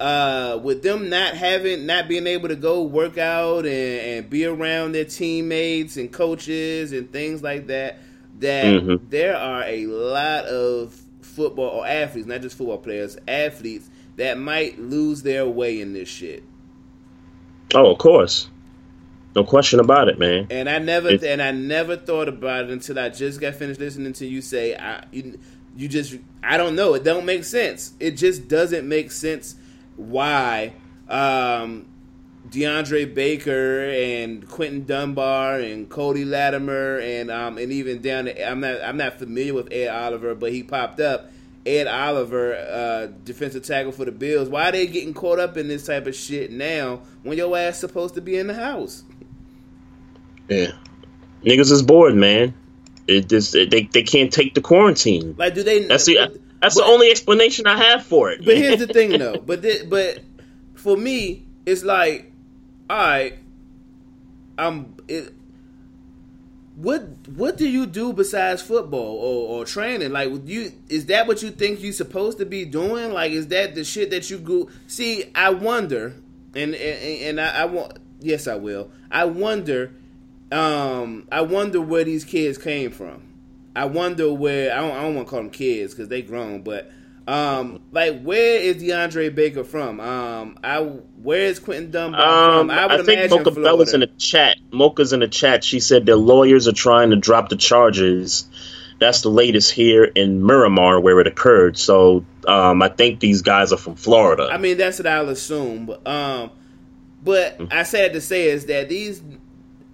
uh, with them not having, not being able to go work out and, and be around their teammates and coaches and things like that, that Mhm. there are a lot of football or athletes, not just football players, athletes that might lose their way in this shit. Oh, of course, no question about it, man. And I never It- and I never thought about it until I just got finished listening to you say I you, you just I don't know it don't make sense. It just doesn't make sense why um, DeAndre Baker and Quinton Dunbar and Cody Latimer and um, and even down to, I'm not I'm not familiar with Ed Oliver, but he popped up. Ed Oliver, uh, defensive tackle for the Bills. Why are they getting caught up in this type of shit now when your ass supposed to be in the house? Yeah, niggas is bored, man. It just they they can't take the quarantine. Like, do they? That's the that's but- the only explanation I have for it. But here's the thing, though. But thi- but for me, it's like, all right, I'm. It, what what do you do besides football or, or training? Like, you is that what you think you're supposed to be doing? Like, is that the shit that you go? See, I wonder, and and, and I, I want. Yes, I will. I wonder. Um, I wonder where these kids came from. I wonder where I don't, I don't want to call them kids because they grown, but um, like where is DeAndre Baker from? Um, I where is Quinton Dunbar Um, from? I, would think Mocha Bella's in the chat. Mocha's in the chat. She said their lawyers are trying to drop the charges. That's the latest here in Miramar where it occurred. So um, I think these guys are from Florida. I mean, that's what I'll assume. But um, but I said to say is that these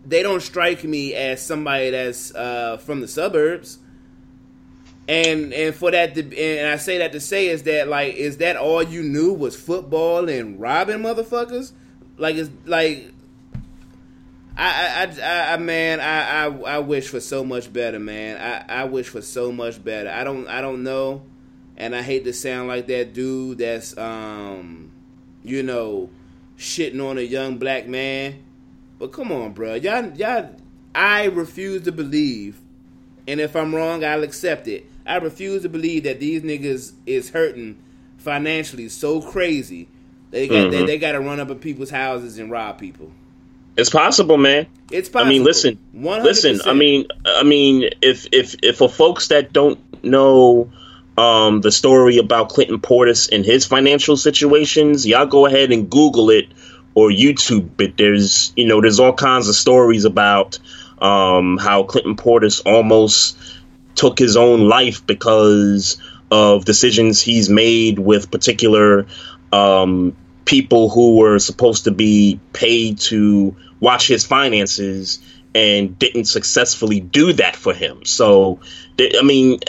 they don't strike me as somebody that's uh, from the suburbs. And and for that to, and I say that to say is that like is that all you knew was football and robbing motherfuckers? Like it's like I I, I, I man I, I I wish for so much better, man. I, I wish for so much better. I don't I don't know, and I hate to sound like that dude that's um, you know, shitting on a young black man. But come on, bro, y'all y'all. I refuse to believe, and if I'm wrong, I'll accept it. I refuse to believe that these niggas is hurting financially so crazy. They got they, Mhm. they got to run up at people's houses and rob people. it's possible, man. It's possible. I mean, listen, 100%. listen. I mean, I mean, if if if for folks that don't know um, the story about Clinton Portis and his financial situations, y'all go ahead and Google it or YouTube But There's you know, there's all kinds of stories about um, how Clinton Portis almost took his own life because of decisions he's made with particular um, people who were supposed to be paid to watch his finances and didn't successfully do that for him. So, I mean,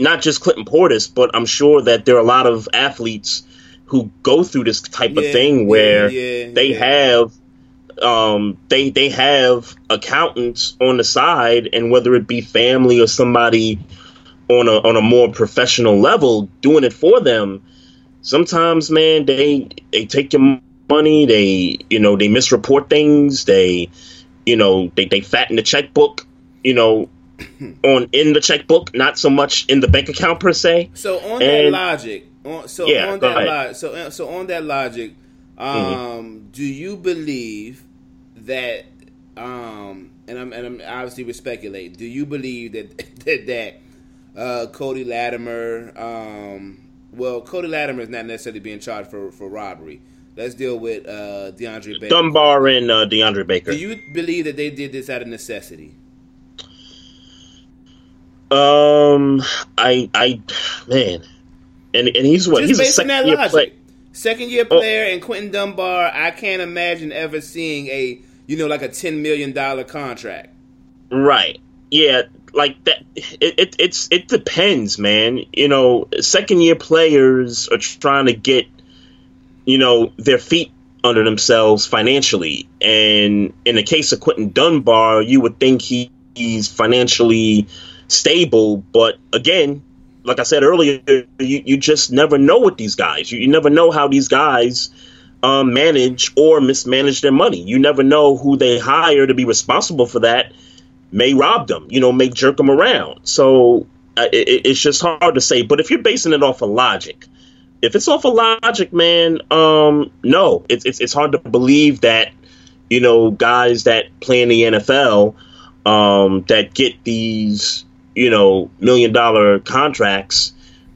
not just Clinton Portis, but I'm sure that there are a lot of athletes who go through this type Yeah, of thing where yeah, they yeah. have um they they have accountants on the side and whether it be family or somebody on a on a more professional level doing it for them sometimes man they they take your money they you know they misreport things they you know they they fatten the checkbook you know on in the checkbook not so much in the bank account per se So on that logic, on, so Yeah, on that ahead. Mm-hmm. logic, so uh, so on that logic, um, do you believe that? Um, and I'm and I'm obviously we're speculating. Do you believe that that that uh, Cody Latimer. Um, well, Cody Latimer is not necessarily being charged for, for robbery. Let's deal with uh, DeAndre Baker. Dunbar and uh, DeAndre Baker. Do you believe that they did this out of necessity? Um, I, I, man, and and he's what? Just he's a based on that second year logic. play. Second year Oh. player and Quinton Dunbar, I can't imagine ever seeing a you know like a ten million dollar contract. Right. Yeah, like that. It, it it's it depends, man. You know, second year players are trying to get, you know, their feet under themselves financially, and in the case of Quinton Dunbar, you would think he, he's financially stable, but again, like I said earlier, you, you just never know with these guys. You, you never know how these guys um, manage or mismanage their money. You never know who they hire to be responsible for that may rob them, you know, may jerk them around. So uh, it, it's just hard to say. But if you're basing it off of logic, if it's off of logic, man, um, no, it's, it's it's hard to believe that you know guys that play in the NFL um, that get these you know million dollar contracts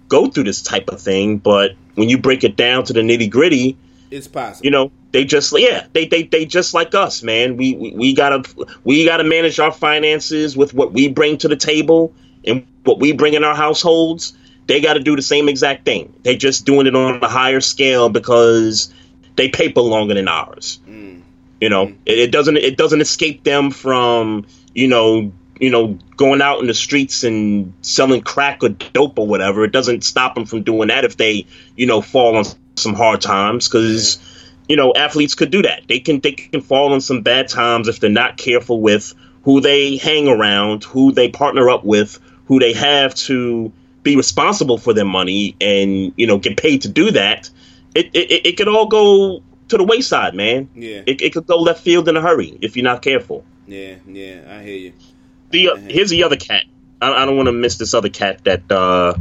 go through this type of thing. But when you break it down to the nitty gritty, It's possible. you know they just yeah they they, they just like us man. We, we we gotta we gotta manage our finances with what we bring to the table and what we bring in our households. They got to do the same exact thing. They just doing it on a higher scale because they paper longer than ours. Mm. You know mm. it, it doesn't it doesn't escape them from you know you know going out in the streets and selling crack or dope or whatever it doesn't stop them from doing that if they you know fall on some hard times because you know athletes could do that they can they can fall on some bad times if they're not careful with who they hang around who they partner up with who they have to be responsible for their money and you know get paid to do that it it, it- could all go to the wayside man Yeah. it, it could go left field in a hurry if you're not careful yeah, yeah, I hear you. The uh, here's the other cat. I, I don't want to miss this other cat that uh,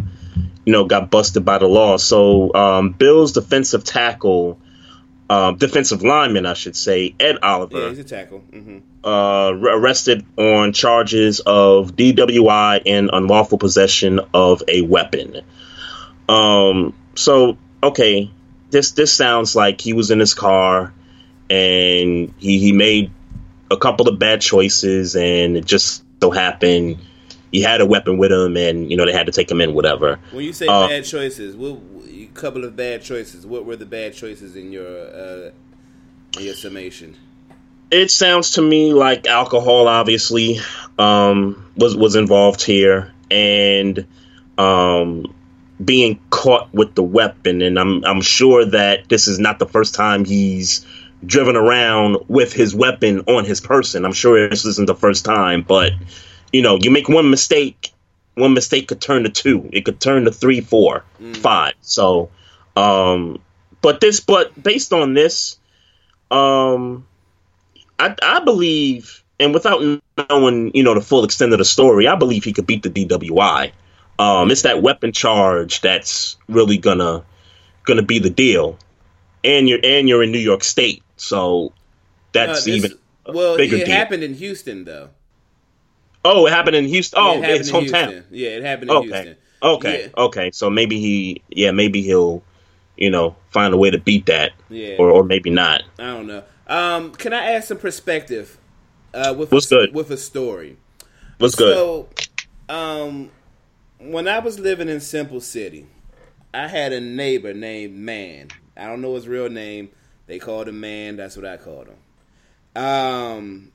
you know got busted by the law. So um, Bill's defensive tackle, uh, defensive lineman, I should say, Ed Yeah, Oliver, he's a tackle. hmm uh, arrested on charges of DWI and unlawful possession of a weapon. Um, so okay, this this sounds like he was in his car and he, he made a couple of bad choices and it just so happened he had a weapon with him and you know they had to take him in whatever When you say Uh, bad choices, what a couple of bad choices? What were the bad choices in your uh, in your summation? it sounds to me like alcohol obviously um, was was involved here and um, being caught with the weapon and I'm I'm sure that this is not the first time he's driven around with his weapon on his person. I'm sure this isn't the first time, but you know, you make one mistake, one mistake could turn to two. It could turn to three, four, five. So um but this but based on this um I, I believe, and without knowing, you know, the full extent of the story, I believe he could beat the DWI. Um, it's that weapon charge that's really gonna gonna be the deal, and you're and you're in New York State, so that's Uh, this- even well. bigger It deal. happened in Houston, though. Oh, it happened in Houston. Yeah, Oh, it it's hometown. Houston. Yeah, it happened in Okay, Houston. okay, Yeah. okay. So maybe he, yeah, maybe he'll, you know, find a way to beat that, Yeah. or or maybe not. I don't know. Um, can I add some perspective? Uh, with What's a, good? with a story. What's good? So, um, when I was living in Simple City, I had a neighbor named Man. I don't know his real name. They called him Man. That's what I called him. Um,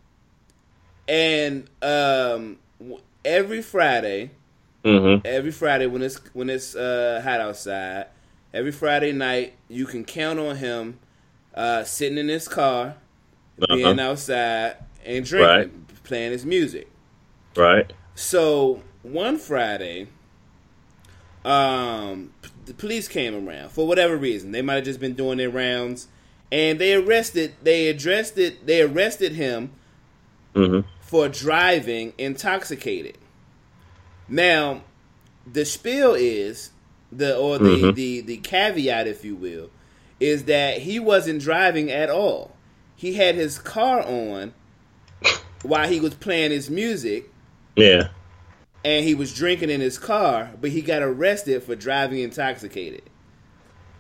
and um, every Friday, hmm every Friday when it's when it's uh, hot outside, every Friday night you can count on him uh, sitting in his car, being Uh-huh. outside and drinking, playing his music. Right. So one Friday, um, the police came around for whatever reason. They might have just been doing their rounds, and they arrested. They addressed it. They arrested him hmm for driving intoxicated. Now, the spiel is the or the, Mhm. the the caveat, if you will, is that he wasn't driving at all. He had his car on while he was playing his music, Yeah. and he was drinking in his car, but he got arrested for driving intoxicated.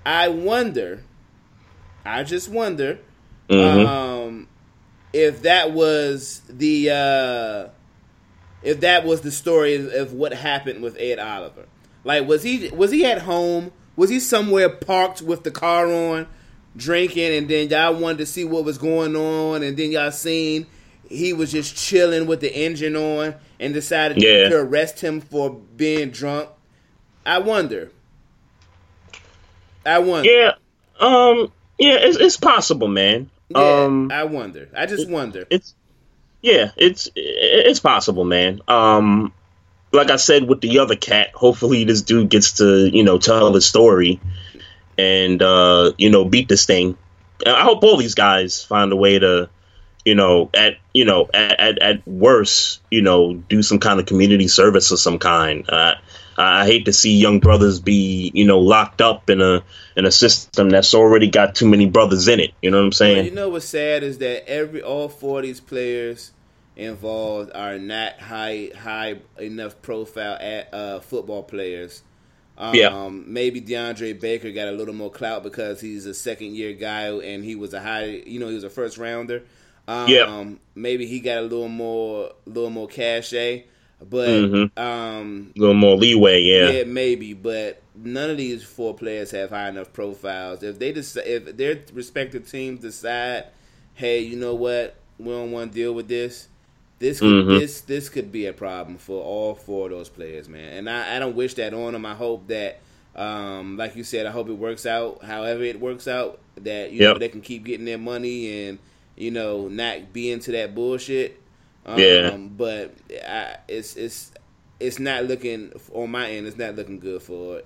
I wonder, I just wonder, Mhm. um, if that was the uh, if that was the story of, of what happened with Ed Oliver. Like, was he was he at home? Was he somewhere parked with the car on, drinking, and then y'all wanted to see what was going on, and then y'all seen he was just chilling with the engine on, and decided Yeah. to arrest him for being drunk. I wonder. I wonder. Yeah. Um. Yeah. It's, it's possible, man. Yeah, um. I wonder. I just wonder. it's yeah, it's it's possible, man. Um, like I said with the other cat, hopefully this dude gets to you know tell his story and uh, you know beat this thing. I hope all these guys find a way to you know at you know at at, at worst you know do some kind of community service of some kind. Uh, I hate to see young brothers be you know locked up in a in a system that's already got too many brothers in it. You know what I'm saying? you know what's sad is that every all four of these players involved are not high high enough profile at uh, football players. Um, Yeah. Maybe DeAndre Baker got a little more clout because he's a second year guy and he was a high, you know, he was a first rounder. Um, Yeah. Maybe he got a little more, little more cachet, but Mhm. um, a little more leeway, yeah. yeah, maybe, but none of these four players have high enough profiles. If they just if their respective teams decide, hey, you know what, we don't want to deal with this. This could, Mhm. this this could be a problem for all four of those players, man. And I, I don't wish that on them. I hope that, um, like you said, I hope it works out. However it works out, that you know they can keep getting their money and you know not be into that bullshit. Um, Yeah. But I, it's it's it's not looking on my end. It's not looking good for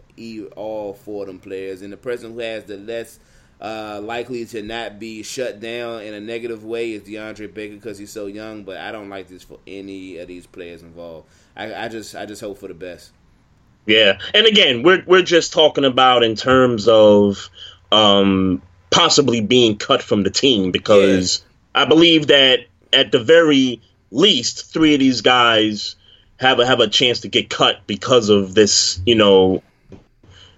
all four of them players. And the person who has the less uh, likely to not be shut down in a negative way is DeAndre Baker because he's so young. But I don't like this for any of these players involved. I, I just I just hope for the best. Yeah, and again, we're we're just talking about in terms of um, possibly being cut from the team because I believe that at the very least, three of these guys have a, have a chance to get cut because of this, you know,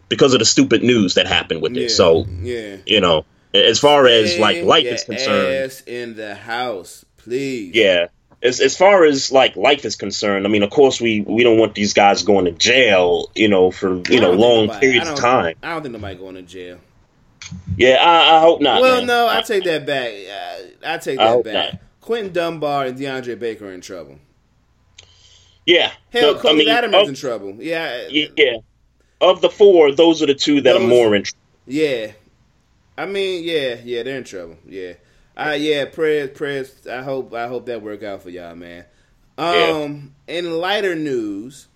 because of the stupid news that happened with Yeah, it. So yeah, you know, as far as like life is concerned, ass in the house, please. yeah. As, as far as like life is concerned, I mean, of course, we, we don't want these guys going to jail, you know, for you know long nobody- periods of time. I don't think nobody going to jail. Yeah, I, I hope not. Well, man. no, I take that back. Uh, I take I that hope back. not. Quinton Dunbar and DeAndre Baker are in trouble. Yeah, Hell, The- Cody Latimer's of, in trouble. Yeah, yeah, of the four, those are the two that are more in. tr- yeah. I mean, yeah, yeah, they're in trouble. Yeah, uh, yeah. Prayers, prayers. I hope, I hope that work out for y'all, man. Um, in lighter news,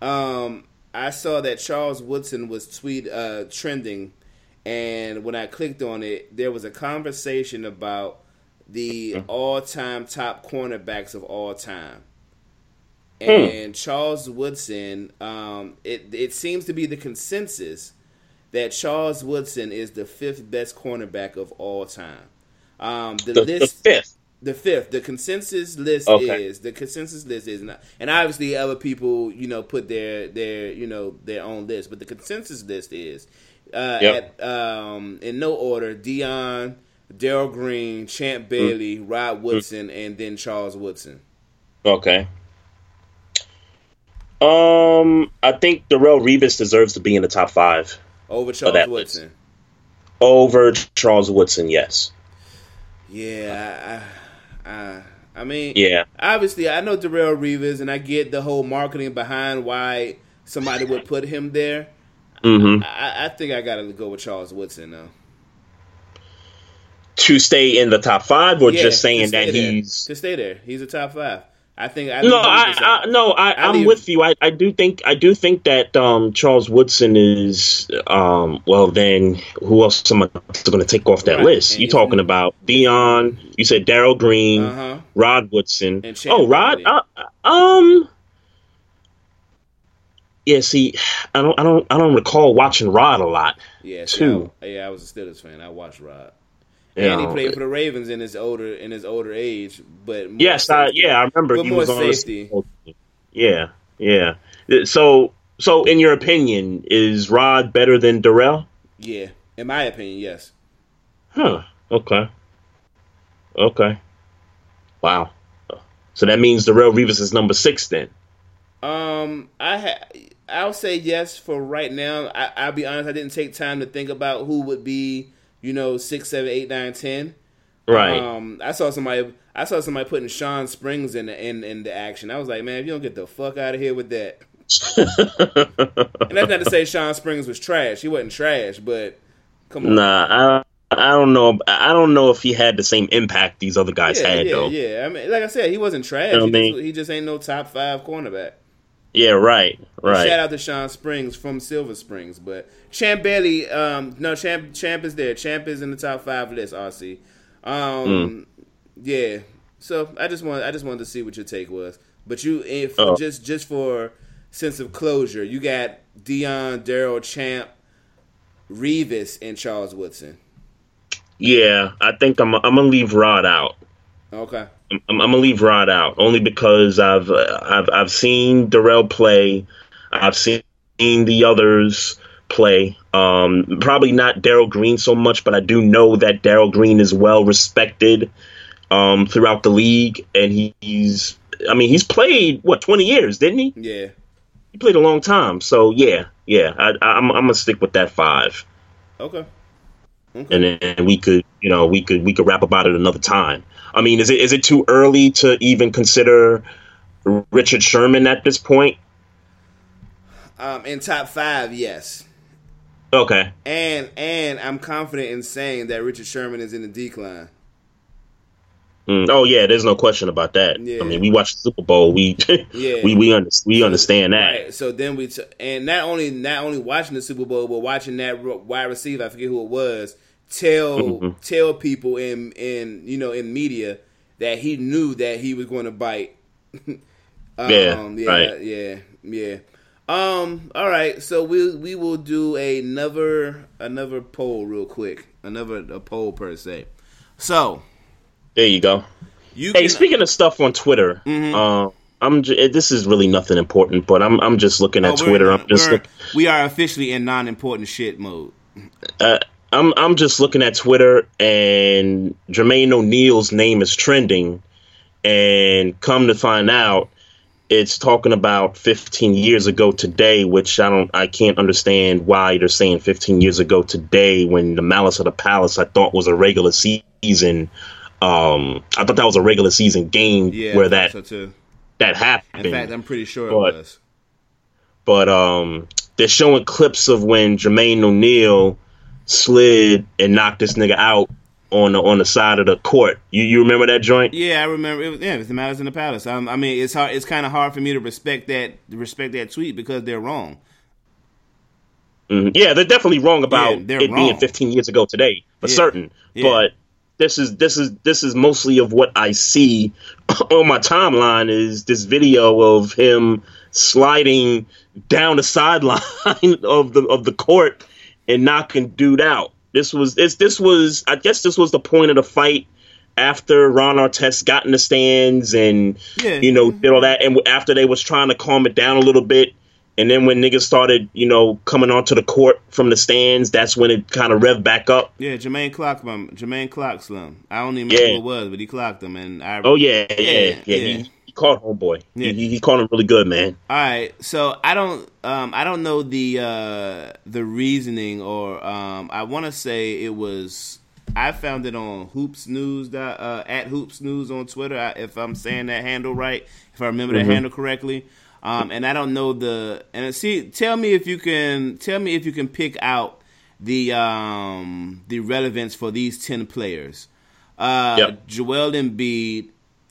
um, I saw that Charles Woodson was tweet uh, trending, and when I clicked on it, there was a conversation about the all-time top cornerbacks of all time. And Charles Woodson, um, it it seems to be the consensus that Charles Woodson is the fifth best cornerback of all time. Um, the, The, the fifth. the fifth, the consensus list Okay. is the consensus list is not, and obviously other people, you know, put their their you know their own list, but the consensus list is uh, Yep. at um, in no order: Deion, Darrell Green, Champ Bailey, Rod Woodson, and then Charles Woodson. Okay. Um, I think Darrelle Revis deserves to be in the top five Over Charles Woodson. over Charles Woodson. Yes. Yeah, I, I, I mean, Yeah. obviously, I know Darrelle Revis, and I get the whole marketing behind why somebody would put him there. Mm-hmm. I, I think I got to go with Charles Woodson though. To stay in the top five, or Yeah, just saying that there. he's to stay there. He's a top five. I think. I no, I, I no, I, I I'm leave- with you. I, I do think I do think that um, Charles Woodson is um, well. Then who else am I going to take off that Right, list? and You talking about Deion? You said Darrell Green, Uh-huh. Rod Woodson. Oh, Rod. Uh, um. Yeah, see, I don't, I don't, I don't recall watching Rod a lot. Yeah, see, two. I, yeah, I was a Steelers fan. I watched Rod, And he played for the Ravens in his older in his older age. But more Yes, I, yeah, I remember But he more was on the safety. Yeah, yeah. So, so in your opinion, is Rod better than Darrelle? Yeah, in my opinion, yes. Huh. Okay. Okay. Wow. So that means Darrelle Revis is number six then. Um, I ha- I'll say yes for right now. I- I'll be honest. I didn't take time to think about who would be, you know, six, seven, eight, nine, ten. Right. Um, I saw somebody. I saw somebody putting Shawn Springs in the in, in the action. I was like, man, if you don't get the fuck out of here with that. and that's not to say Shawn Springs was trash. He wasn't trash, but come on. nah, I I don't know. I don't know if he had the same impact these other guys yeah, had yeah, though. yeah. I mean, like I said, he wasn't trash. You know he, what I just, mean? he just ain't no top five cornerback. Yeah, right, right. Shout out to Shawn Springs from Silver Springs, but Champ Bailey, um, no Champ Champ is there. Champ is in the top five list. RC, um, Mm. yeah. So I just want I just wanted to see what your take was. But you, if Oh. just just for sense of closure, you got Deion, Darrell, Champ, Revis, and Charles Woodson. Yeah, I think I'm I'm gonna leave Rod out. Okay. I'm, I'm gonna leave Rod out only because I've uh, I've I've seen Darrelle play. I've seen the others play. Um, probably not Darrell Green so much, but I do know that Darrell Green is well respected um, throughout the league, and he, he's. I mean, he's played what 20 years, didn't he? Yeah. He played a long time, so yeah, yeah. I, I'm I'm gonna stick with that five, Okay. and then we could, you know, we could we could rap about it another time. I mean, is it is it too early to even consider Richard Sherman at this point? Um, in top five, yes. Okay. And and I'm confident in saying that Richard Sherman is in the decline. Mm, oh yeah, there's no question about that. Yeah. I mean, we watched the Super Bowl. We Yeah. we we, under, we understand that. Right. So then we t- and not only not only watching the Super Bowl, but watching that wide receiver, I forget who it was, tell Mm-hmm. tell people in in you know in media that he knew that he was going to bite. um, Yeah, yeah, right. yeah, yeah. Um. All right. So we we will do another another poll real quick. Another a poll per se. So There you go. you Hey, can, speaking of stuff on Twitter, Mm-hmm. uh, I'm j- this is really nothing important, but I'm I'm just looking Oh, at we're- Twitter. I'm just we are officially in non-important shit mode. uh, I'm I'm just looking at Twitter, and Jermaine O'Neal's name is trending, and come to find out, it's talking about 15 years ago today, which I don't I can't understand why they're saying 15 years ago today when the Malice of the Palace I thought was a regular season. Um, I thought that was a regular season game Yeah, where that so that happened. In fact, I'm pretty sure it But- was. but um, they're showing clips of when Jermaine O'Neal slid and knocked this nigga out on the on the side of the court. You you remember that joint? Yeah, I remember. It was, yeah, it was the in the Palace. Um, I mean, it's hard. It's kind of hard for me to respect that respect that tweet because they're wrong. Mhm. Yeah, they're definitely wrong about Yeah, it being 15 years ago today, for Yeah. certain. Yeah. But this is this is this is mostly of what I see on my timeline is this video of him sliding down the sideline of the of the court and knocking dude out. This was this this was I guess this was the point of the fight after Ron Artest got in the stands and Yeah. you know did all that and after they was trying to calm it down a little bit and then when niggas started you know coming onto the court from the stands that's when it kind of revved back up Yeah, Jermaine clocked him. Um, Jermaine clocked Slim. I don't even know Yeah. who it was, but he clocked him. And I. oh yeah yeah yeah, Yeah, yeah. He caught homeboy Yeah. he, he, caught him really good man All right, so I don't, um, I don't know the uh, the reasoning, or um, I want to say it was. I found it on Hoops News uh, at Hoops News on Twitter. I, if I'm saying that handle right, if I remember Mm-hmm. that handle correctly, um, and I don't know the and see. Tell me if you can. Tell me if you can pick out the um, the relevance for these ten players. Uh, Yep. Joel Embiid,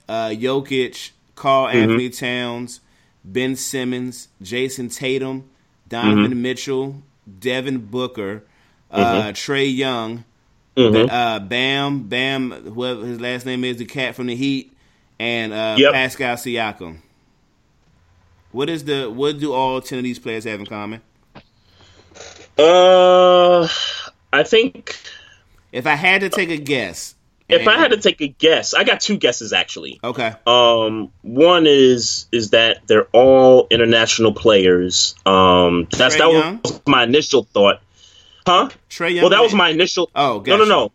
uh, Jokic, Carl Mm-hmm. Anthony Towns, Ben Simmons, Jayson Tatum, Donovan Mm-hmm. Mitchell, Devin Booker, uh, Trae Young, Mhm. uh, Bam, Bam, whoever his last name is, the cat from the Heat, and uh, Yep. Pascal Siakam. What is the what do all ten of these players have in common? uh i think If I had to take a guess, If I had to take a guess, I got two guesses actually. Okay. Um, one is is that they're all international players. Um, that's that Young? was my initial thought. Huh? Trae Young. Well, that was my initial. Oh, no, no, no.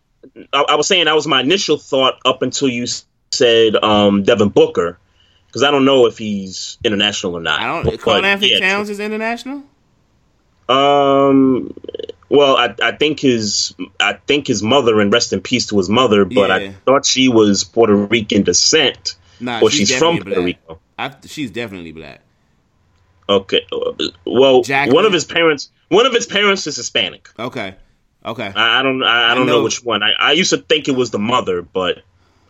I, I was saying that was my initial thought up until you said um, Devin Booker, because I don't know if he's international or not. I don't. But, Karl Anthony yeah, Towns is international. Um. Well, I, I think his I think his mother, and rest in peace to his mother. But Yeah. I thought she was Puerto Rican descent, Nah, or she's, from Puerto black. Rico. I, she's definitely black. Okay. Well, Jacqueline? one of his parents, one of his parents is Hispanic. Okay. Okay. I, I don't, I, I don't know- know. which one. I, I used to think it was the mother, but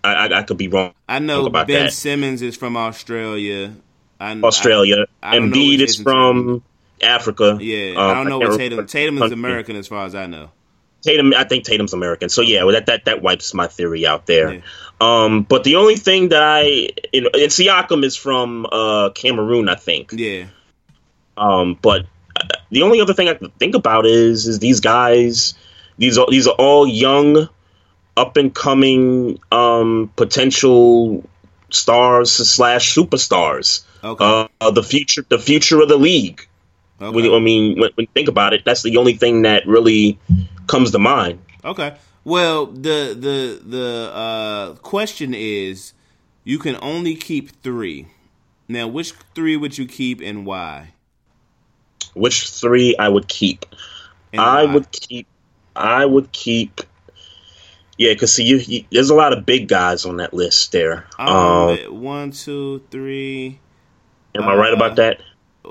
I, I, I could be wrong. I know Ben that. Simmons is from Australia. I, Australia. I- Embiid is from Africa. Yeah, Um, I don't know what Tatum. Tatum is. American as far as I know. Tatum, I think Tatum's American. So yeah, well, that that that wipes my theory out there. Yeah. Um, but the only thing that I, you know, and Siakam is from uh, Cameroon, I think. Yeah. Um, but uh, the only other thing I can think about is is these guys. These are these are all young, up and coming um, potential stars slash superstars. Okay. Uh, the future, the future of the league. Okay. When, I mean, when, when you think about it, that's the only thing that really comes to mind. Okay. Well, the the the uh, question is, you can only keep three. Now, which three would you keep and why? Which three I would keep? And I why? would keep. I would keep. Yeah, because see, you, you, there's a lot of big guys on that list there. Um, Um, one, two, three. am I right about that?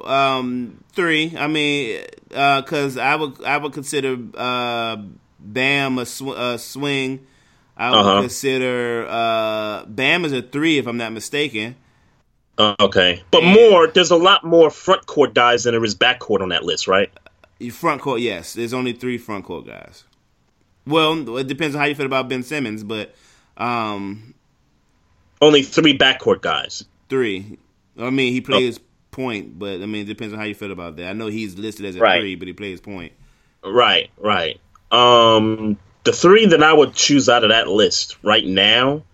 Um, three. I mean, because I would I would consider uh, Bam a, sw- a swing. I would Uh-huh. consider uh, Bam as a three, if I'm not mistaken. Uh, okay, but and- more. There's a lot more front court guys than there is back court on that list, right? Front court, yes. There's only three front court guys. Well, it depends on how you feel about Ben Simmons, but um, Only three backcourt guys. three. I mean, he plays point, but I mean, it depends on how you feel about that. I know he's listed as a Right. three, but he plays point. Right, right. Um, the three that I would choose out of that list right now,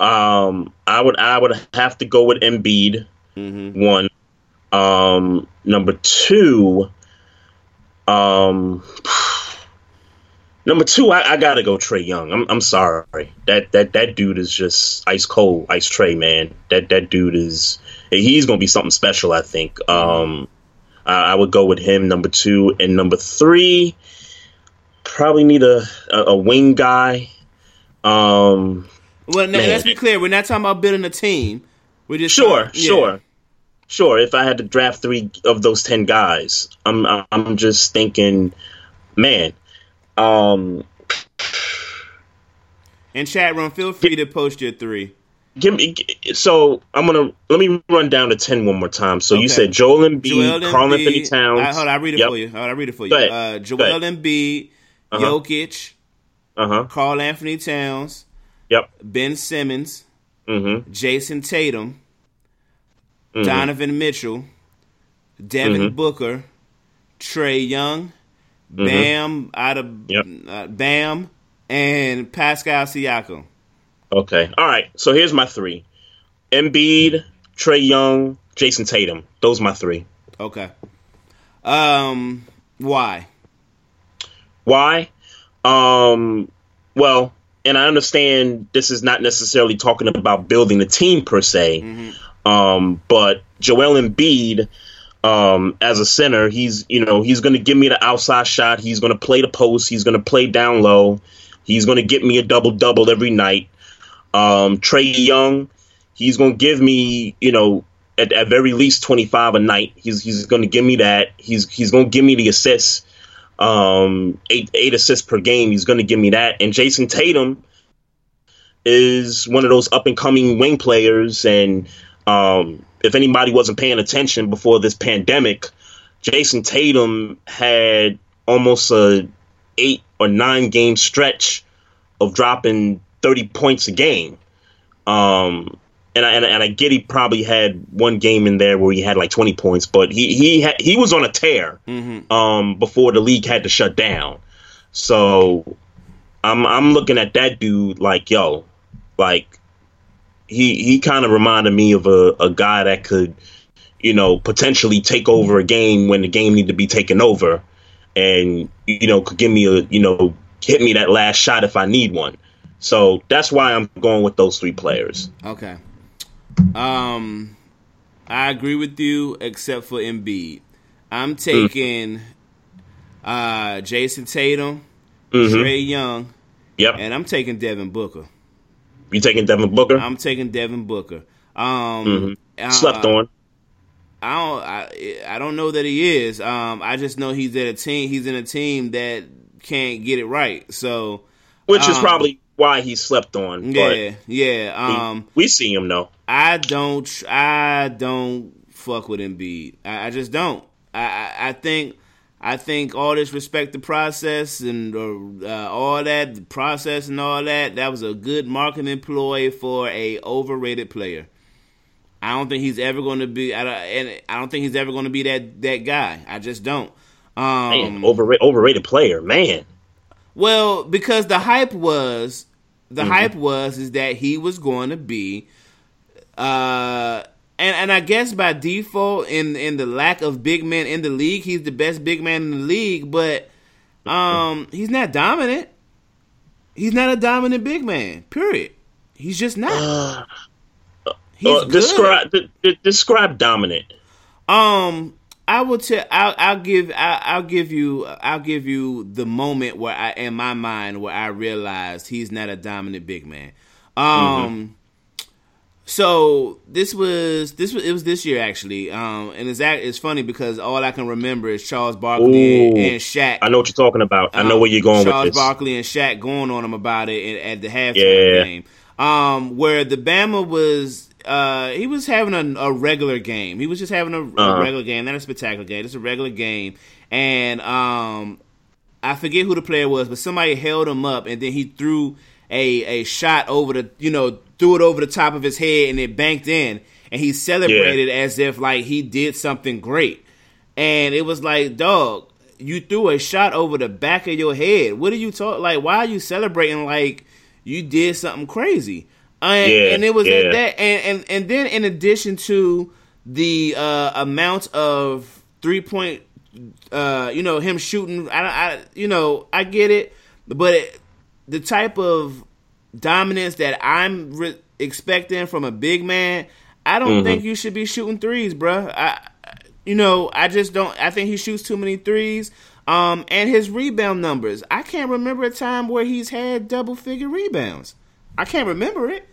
um, I would I would have to go with Embiid. One, um, number two, um, number two, I, I gotta go Trae Young. I'm I'm sorry that that that dude is just ice cold, ice Trae man. That that dude is he's gonna be something special. I think. Um, I I would go with him number two and number three. Probably need a a, a wing guy. Um, Well, now, let's be clear. We're not talking about building a team. We're just sure, talking- yeah. sure, sure. If I had to draft three of those ten guys, I'm I'm just thinking, man. Um, And chat room, feel free to post your three. give me. So I'm gonna let me run down to ten one more time. So Okay. you said Joel Embiid, Joel Karl Anthony Towns. I, hold on, I read it Yep. for you. Hold on, I read it for you. Uh, Joel. Embiid, Uh-huh. Jokic, Uh huh. Karl Anthony Towns, Yep. Ben Simmons, Mm-hmm. Jayson Tatum, Donovan Mitchell, Devin Mm-hmm. Booker, Trae Young, Bam out of Yep. uh, Bam, and Pascal Siakam. Okay. All right. So here's my three: Embiid, Trae Young, Jayson Tatum. Those are my three. Okay. Um, why? Why? Um, well, and I understand this is not necessarily talking about building a team per se, um, but Joel Embiid, um, as a center, he's you know he's going to give me the outside shot. He's going to play the post. He's going to play down low. He's going to get me a double double every night. Um, Trae Young, he's going to give me you know at, at very least twenty five a night. He's he's going to give me that. He's he's going to give me the assists um, eight eight assists per game. He's going to give me that. And Jayson Tatum is one of those up and coming wing players. And um, if anybody wasn't paying attention before this pandemic, Jayson Tatum had almost a eight or nine game stretch of dropping thirty points a game. Um, and I, and, I, and I get he probably had one game in there where he had like 20 points, but he he had, he was on a tear um, before the league had to shut down. So I'm I'm looking at that dude like yo, like he he kind of reminded me of a, a guy that could, you know, potentially take over a game when the game need to be taken over, and you know could give me a you know hit me that last shot if I need one. So that's why I'm going with those three players. Okay. Um, I agree with you, except for Embiid. I'm taking mm. uh, Jayson Tatum, mm-hmm. Trae Young, yep, and I'm taking Devin Booker. You taking Devin Booker? I'm taking Devin Booker. Um, mm-hmm. Slept uh, on. I don't. I, I don't know that he is. Um, I just know he's at a team. He's in a team that can't get it right. So, which um, is probably why he slept on. Yeah, yeah. Um, we, we, see him though. I don't. I don't fuck with Embiid. I, I just don't. I, I think I think all this respect the process and uh, uh, all that the process and all that that was a good marketing ploy for a overrated player. I don't think he's ever going to be. I and I don't think he's ever going to be that that guy. I just don't. Um, man, overrated, overrated player, man. Well, because the hype was the mm-hmm. hype was is that he was going to be uh and and I guess by default, in in the lack of big men in the league, he's the best big man in the league. But um, he's not dominant. He's not a dominant big man. Period. He's just not. Uh, he's uh, describe d- d- describe dominant. Um, I will tell. I'll, I'll give. I'll, I'll, give you. I'll give you the moment where I, in my mind, where I realized he's not a dominant big man. Um. Mm-hmm so this was this was it was this year actually, um, and it's that it's funny because all I can remember is Charles Barkley and, and Shaq. I know what you're talking about. Um, I know where you're going Charles with this. Barkley and Shaq going on him about it at the halftime yeah. game, um, where the Bama was uh, he was having a, a, regular game. He was just having a, uh-huh. a, regular game, not a spectacular game. It's a regular game, and um, I forget who the player was, but somebody held him up, and then he threw a a shot over the you know threw it over the top of his head and it banked in and he celebrated yeah. as if like he did something great and it was like dog you threw a shot over the back of your head what are you talking like why are you celebrating like you did something crazy and, yeah, and it was yeah. that and, and and then in addition to the uh, amount of three point uh, you know him shooting I, I you know I get it but it, the type of dominance that I'm re- expecting from a big man, I don't mm-hmm. think you should be shooting threes, bro. I, you know, I just don't. I think he shoots too many threes. Um, and his rebound numbers. I can't remember a time where he's had double figure rebounds. I can't remember it.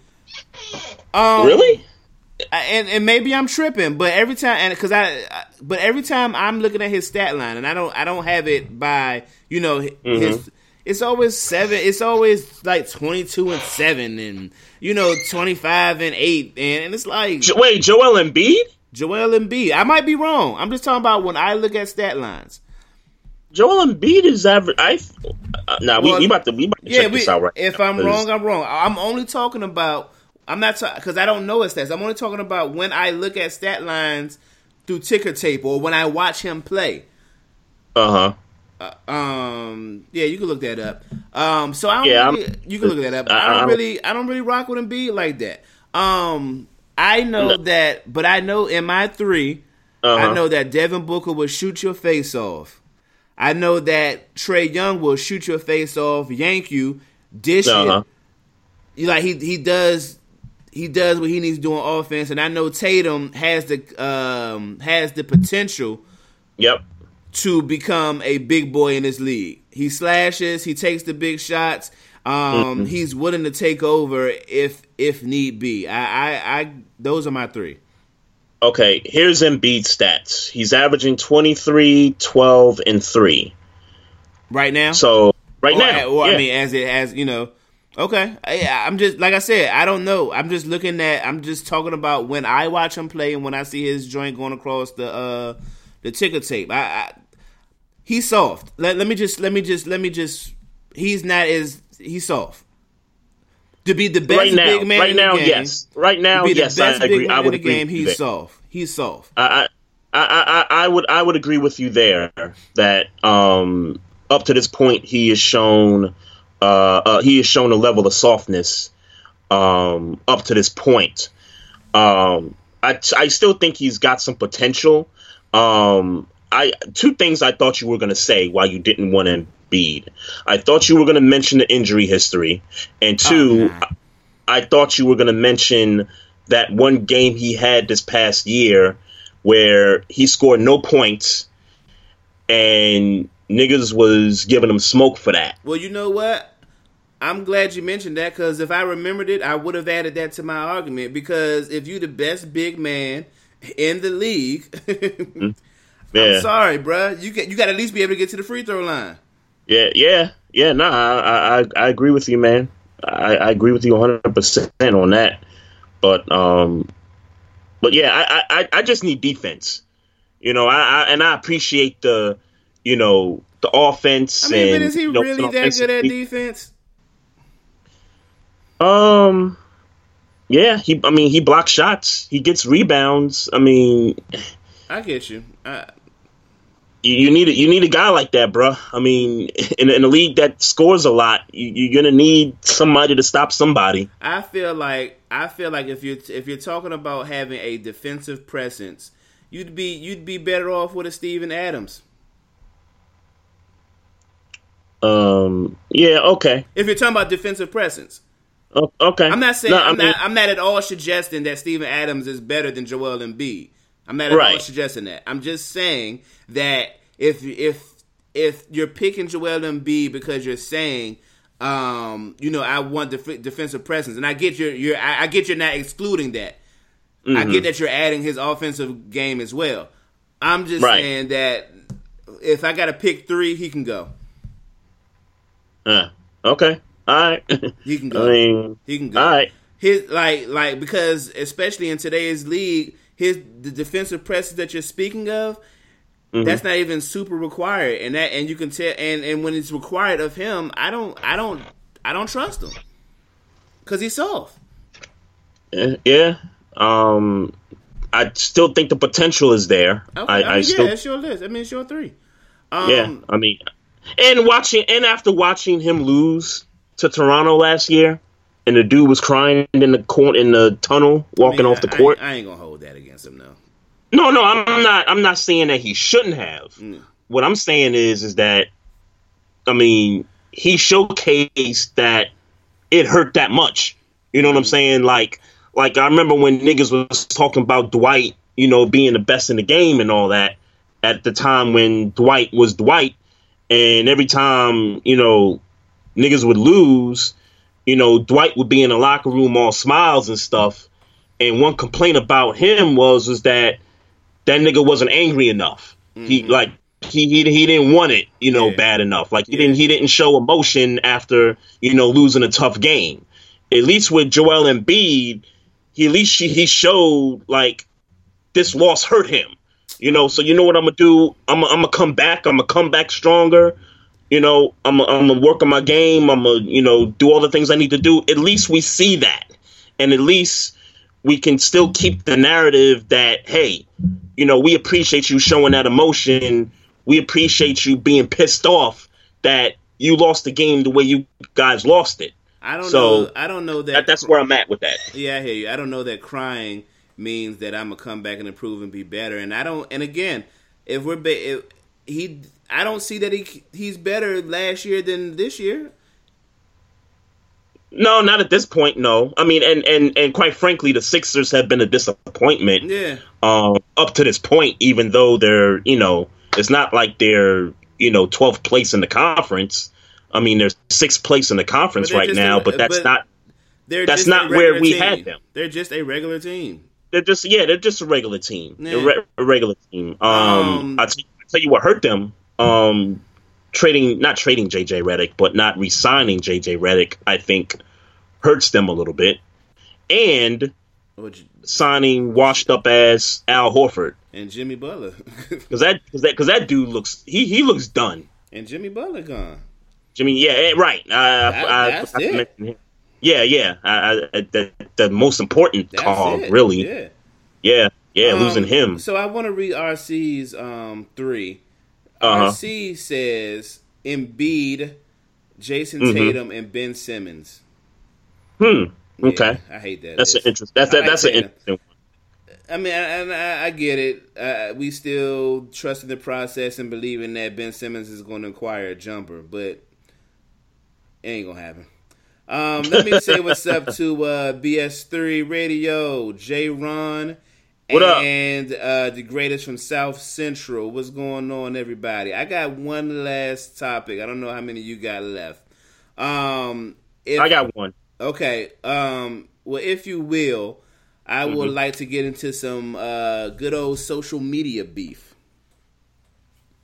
Um, really? And and maybe I'm tripping, but every time and because I, but every time I'm looking at his stat line and I don't I don't have it by you know mm-hmm. It's always seven. It's always like twenty two and seven, and you know twenty five and eight, and, and it's like wait, Joel Embiid. Joel Embiid. I might be wrong. I'm just talking about when I look at stat lines. Joel Embiid is average. I uh, now nah, well, we, we about to we about to yeah, check we, this out right. If now, I'm wrong, I'm wrong. I'm only talking about. I'm not because ta- I don't know his stats. I'm only talking about when I look at stat lines through ticker tape or when I watch him play. Uh huh. Uh, um, yeah, you can look that up. Um, so I don't yeah, really, you can look that up. I, don't really, I don't really rock with him. Embiid like that. Um, I know no. that, but I know in my 3 uh-huh. I know that Devin Booker will shoot your face off. I know that Trae Young will shoot your face off, yank you, dish uh-huh. it. Like he he does he does what he needs to do on offense, and I know Tatum has the um has the potential. Yep to become a big boy in this league. He slashes, he takes the big shots. Um, mm-hmm. he's willing to take over if if need be. I, I, I those are my three. Okay, here's Embiid stats. He's averaging 23, 12, and 3. Right now? So, right now. Or, yeah. I mean, as it has, you know, okay. I, I'm just, like I said, I don't know. I'm just looking at, I'm just talking about when I watch him play and when I see his joint going across the, uh, the ticker tape. I, I he's soft. Let, let me just let me just let me just he's not as he's soft. To be the best right now, big man right now, game, yes. Right now, yes, I agree. I would agree. Game, he's soft. He's soft. I, I, I, I would, I would agree with you there that um, up to this point, he has shown uh, uh, he has shown a level of softness um, up to this point. Um, I, I still think he's got some potential. Um, I two things I thought you were going to say why you didn't want Embiid. I thought you were going to mention the injury history, and two, Oh, nah. I thought you were going to mention that one game he had this past year where he scored no points, and niggas was giving him smoke for that. Well, you know what? I'm glad you mentioned that because if I remembered it, I would have added that to my argument. Because if you're the best big man in the league, Yeah, I'm sorry, bruh. You get you got to at least be able to get to the free throw line. yeah, yeah, yeah. Nah, I, I, I agree with you, man. I, I agree with you 100 percent on that. But, um, but yeah, I, I, I just need defense. You know, I, I and I appreciate the, you know, the offense. I mean, and, but is he you know, really that good at defense? Um, yeah, he. I mean, he blocks shots. He gets rebounds. I mean, I get you. I, you, you need a, you need a guy like that, bro. I mean, in, in a league that scores a lot, you, you're gonna need somebody to stop somebody. I feel like I feel like if you're if you're talking about having a defensive presence, you'd be you'd be better off with a Steven Adams. Um, yeah, okay, If you're talking about defensive presence. O- okay. I'm not saying No, I I'm mean, not I'm not at all suggesting that Steven Adams is better than Joel Embiid. I'm not at all Right. suggesting that. I'm just saying that if if if you're picking Joel Embiid because you're saying um, you know, I want def- defensive presence, and I get your, your I, I get you're not excluding that. I Mm-hmm. get that you're adding his offensive game as well. I'm just Right. saying that if I got to pick three, he can go. uh, okay, all right. He can go. I mean, He can go. all right. His like like because especially in today's league, his the defensive presses that you're speaking of, Mm-hmm. that's not even super required, and that and you can tell and and when it's required of him, I don't I don't I don't trust him because he's soft. Yeah, yeah. Um, I still think the potential is there. Okay, I, I, mean, I yeah, still, it's your list. I mean, it's your three. Um, yeah. I mean, and watching and after watching him lose to Toronto last year, and the dude was crying in the court in the tunnel I walking mean, off the I- court. I, I ain't gonna hold that against him though. No, no, I'm not. I'm not saying that he shouldn't have. Mm. What I'm saying is, is that, I mean, he showcased that it hurt that much. You know what I'm saying? Like, like I remember when niggas was talking about Dwight, you know, being the best in the game and all that at the time when Dwight was Dwight, and every time you know niggas would lose, you know, Dwight would be in the locker room all smiles and stuff. And one complaint about him was was that that nigga wasn't angry enough. He mm-hmm. like he, he he didn't want it, you know, Yeah. bad enough. Like he Yeah. didn't he didn't show emotion after you know losing a tough game. At least with Joel Embiid, he at least he, he showed like this loss hurt him. You know, so you know what I'm gonna do? I'm I'm gonna come back. I'm gonna come back stronger. You know, I'm gonna, I'm gonna work on my game. I'm gonna you know do all the things I need to do. At least we see that, and at least we can still keep the narrative that hey, you know, we appreciate you showing that emotion. We appreciate you being pissed off that you lost the game the way you guys lost it. I don't So, know. I don't know that. That, that's where I'm at with that. Yeah, I hear you. I don't know that crying means that I'm gonna come back and improve and be better. And I don't. And again, if we're be, if he, I don't see that he he's better last year than this year. No, not at this point. No, I mean, and and and quite frankly, the Sixers have been a disappointment. Yeah, um, up to this point, even though they're, you know, it's not like they're, you know, 12th place in the conference. I mean, they're sixth place in the conference right now, a- but that's but- not. they're That's just not where we team. had them. They're just a regular team. They're just yeah, they're just a regular team. Yeah. re- a regular team. Um, Um, I t- I tell you what hurt them. Um, trading not trading JJ Redick, but not re-signing JJ Redick, I think hurts them a little bit, and Which- signing washed up as Al Horford And Jimmy Butler, because that because that because that dude looks he he looks done. and Jimmy Butler gone. Jimmy, yeah, eh, right. I, I, that's I, it. Yeah, yeah. I, I, the, the most important That's call, it. really. Yeah. Yeah, yeah, Um, losing him. So I want to read RC's um, three. Uh-huh. RC says Embiid Jayson Mhm. Tatum and Ben Simmons. Hmm. Yeah, Okay. I hate that. That's an list. interest. That's that, that's an interesting. one. I mean, I, I, I get it. Uh, we still trust in the process and believing that Ben Simmons is going to acquire a jumper, but it ain't gonna happen. Um, let me say what's up to uh, BS3 Radio, J. Ron, What up? and uh, the greatest from South Central. What's going on, everybody? I got one last topic. I don't know how many you got left. Um, if, I got one. Okay. Um. Well, if you will, I would Mm-hmm. like to get into some uh, good old social media beef.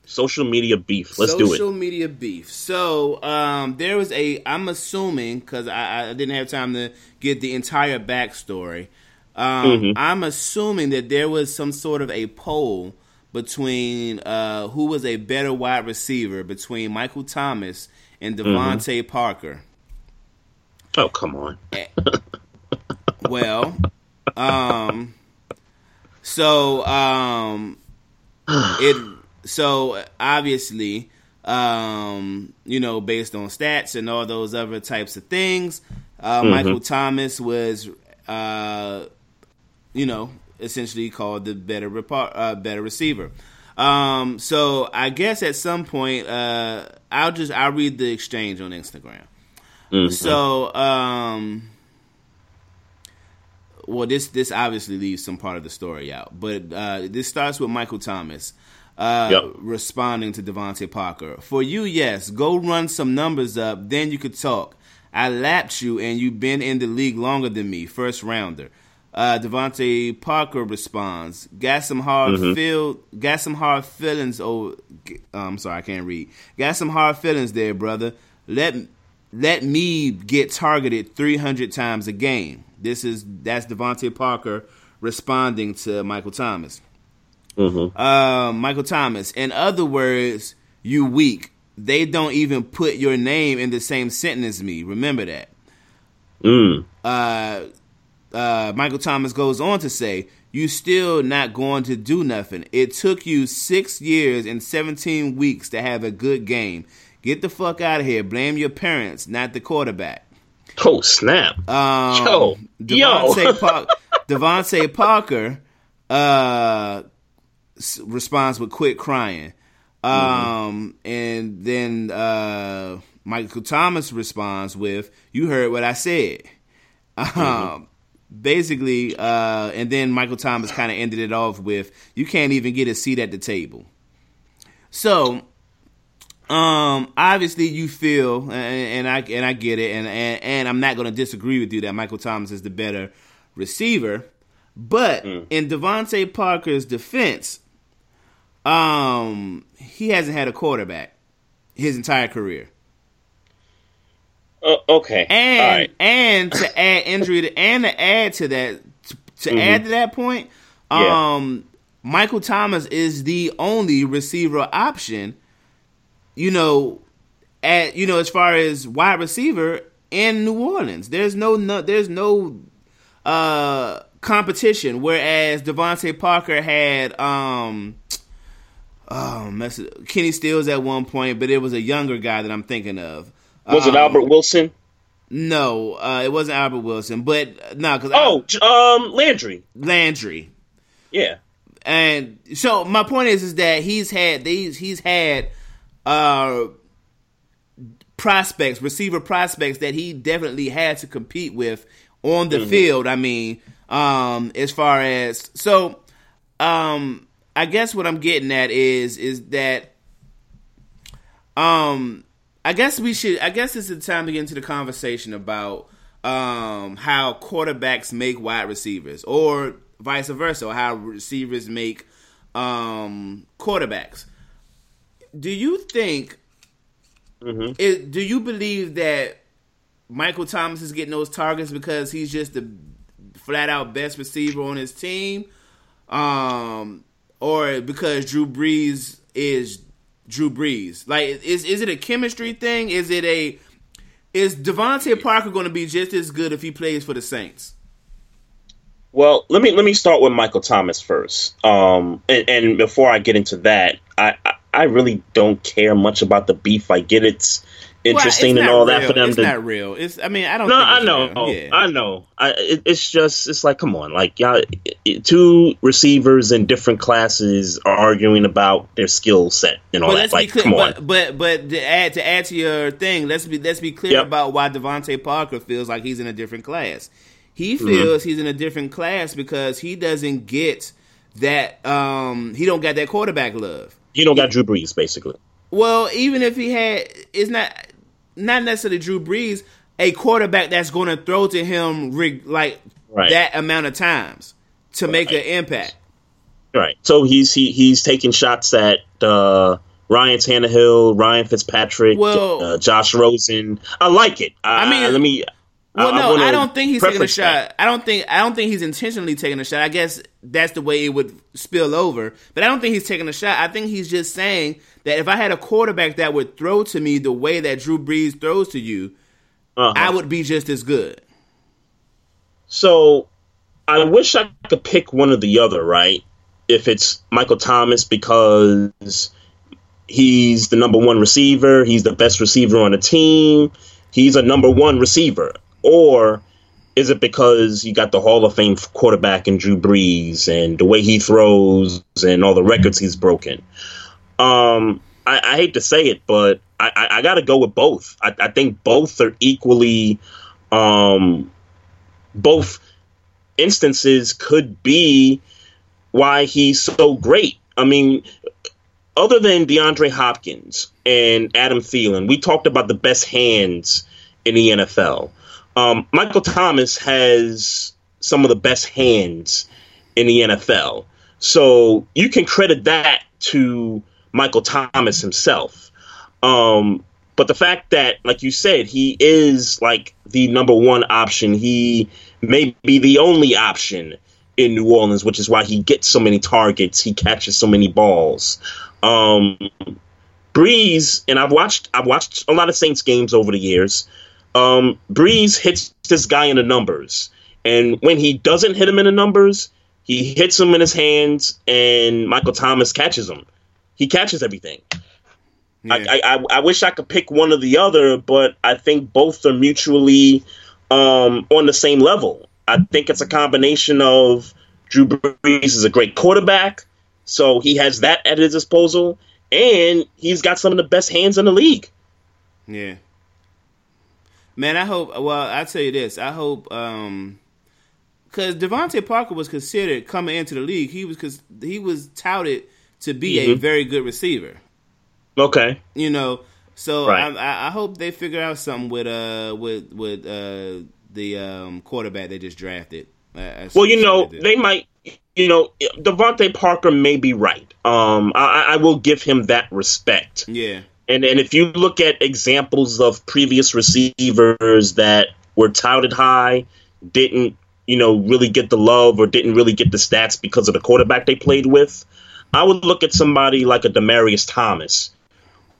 Social media beef. Let's do it. social media beef. So, um, there was a. I'm assuming because I, I didn't have time to get the entire backstory. Um, Mm-hmm. I'm assuming that there was some sort of a poll between uh, who was a better wide receiver between Michael Thomas and Mm-hmm. DeVante Parker. Oh come on. Well, um, so um, it so obviously, um, you know, based on stats and all those other types of things, uh, Michael Thomas was, uh, you know, essentially called the better repo- uh, better receiver. Um, so I guess at some point, uh, I'll just I'll read the exchange on Instagram. So, um, well, this this obviously leaves some part of the story out, but uh, this starts with Michael Thomas uh, Yep. responding to DeVante Parker. For you, yes, go run some numbers up, then you could talk. I lapped you, and you've been in the league longer than me, first rounder. Uh, DeVante Parker responds, "Got some hard feel, got some hard feelings. Oh, I'm sorry, I can't read. Got some hard feelings there, brother. Let let me get targeted 300 times a game. This is that's DeVante Parker responding to Michael Thomas. Uh, Michael Thomas. In other words, you weak. They don't even put your name in the same sentence as me. Remember that. Mm. Uh, uh, Michael Thomas goes on to say, "You still not going to do nothing. It took you six years and 17 weeks to have a good game. Get the fuck out of here. Blame your parents, not the quarterback." Oh snap. Um, Yo. Yo. DeVante, Par- DeVante Parker uh, s- responds with "quit crying," um, and then uh, Michael Thomas responds with "You heard what I said." Um, basically, uh, and then Michael Thomas kind of ended it off with "You can't even get a seat at the table." So um, obviously you feel, and, and I and I get it, and, and and I'm not going to disagree with you that Michael Thomas is the better receiver, but in DeVante Parker's defense, um, he hasn't had a quarterback his entire career, Uh, okay. and right. and to add injury to, and to add to that to, to add to that point, Mm-hmm. Yeah. um, Michael Thomas is the only receiver option you know, at you know, as far as wide receiver in New Orleans, there's no, no there's no uh competition. Whereas DeVante Parker had um oh mess Kenny Stills at one point, but it was a younger guy that I'm thinking of. Was it Um, Albert Wilson? No, uh, it wasn't Albert Wilson, but no, because Oh, J- um, Landry. Landry. Yeah. And so my point is is that he's had these he's had uh prospects, receiver prospects that he definitely had to compete with on the field. I mean, um as far as so um I guess what I'm getting at is is that um I guess we should I guess it's the time to get into the conversation about um how quarterbacks make wide receivers or vice versa, or how receivers make um quarterbacks. Do you think it, do you believe that Michael Thomas is getting those targets because he's just the flat out best receiver on his team? Um or because Drew Brees is Drew Brees? Like is is it a chemistry thing? Is it a is DeVante Parker going to be just as good if he plays for the Saints? Well, let me let me start with Michael Thomas first. Um, and, and before I get into that, I, I I really don't care much about the beef. I get it's interesting well, and all real. that for them it's to. not real. It's. I mean, I don't. No, I know. Yeah. I know. I, it, it's just, it's like, come on, like y'all, it- two receivers in different classes are arguing about their skill set and all But that. Like, clear. come on. But, but but to add to add to your thing, let's be let's be clear Yep. about why DeVante Parker feels like he's in a different class. He Mm-hmm. feels he's in a different class because he doesn't get that. Um, he don't got that quarterback love. you don't got Drew Brees, basically. Well, even if he had, it's not not necessarily Drew Brees, a quarterback that's going to throw to him rig, like Right. that amount of times to make an impact. Right. So he's he, he's taking shots at uh, Ryan Tannehill, Ryan Fitzpatrick, Well- uh, Josh Rosen. I like it. I, I mean- let me. Well, no, wanna I don't think he's taking a shot. that. I don't think I don't think he's intentionally taking a shot. I guess that's the way it would spill over. But I don't think he's taking a shot. I think he's just saying that if I had a quarterback that would throw to me the way that Drew Brees throws to you, Uh-huh. I would be just as good. So I wish I could pick one or the other, right? If it's Michael Thomas because he's the number one receiver, he's the best receiver on the team, he's a number one receiver, or is it because you got the Hall of Fame quarterback in Drew Brees and the way he throws and all the records he's broken? Um, I, I hate to say it, but I, I, I got to go with both. I, I think both are equally, um, both instances could be why he's so great. I mean, other than DeAndre Hopkins and Adam Thielen, we talked about the best hands in the NFL. Um, Michael Thomas has some of the best hands in the NFL. So you can credit that to Michael Thomas himself. Um, but the fact that, like you said, he is like the number one option, he may be the only option in New Orleans, which is why he gets so many targets, he catches so many balls. Um, Brees, and I've watched I've watched a lot of Saints games over the years. Um, Brees hits this guy in the numbers, and when he doesn't hit him in the numbers, he hits him in his hands, and Michael Thomas catches him. He catches everything. Yeah. I, I, I wish I could pick one or the other, but I think both are mutually um, on the same level. I think it's a combination of Drew Brees is a great quarterback, so he has that at his disposal, and he's got some of the best hands in the league. Yeah. Man, I hope. Well, I tell you this. I hope um because DeVante Parker was considered coming into the league. He was because he was touted to be a Mhm. very good receiver. Okay. You know, so Right. I, I, hope they figure out something with uh with with uh the um quarterback they just drafted. I- I Well, you know, they might. You know, DeVante Parker may be right. Um, I, I will give him that respect. yeah, And and if you look at examples of previous receivers that were touted high, didn't you know really get the love or didn't really get the stats because of the quarterback they played with, I would look at somebody like a Demaryius Thomas,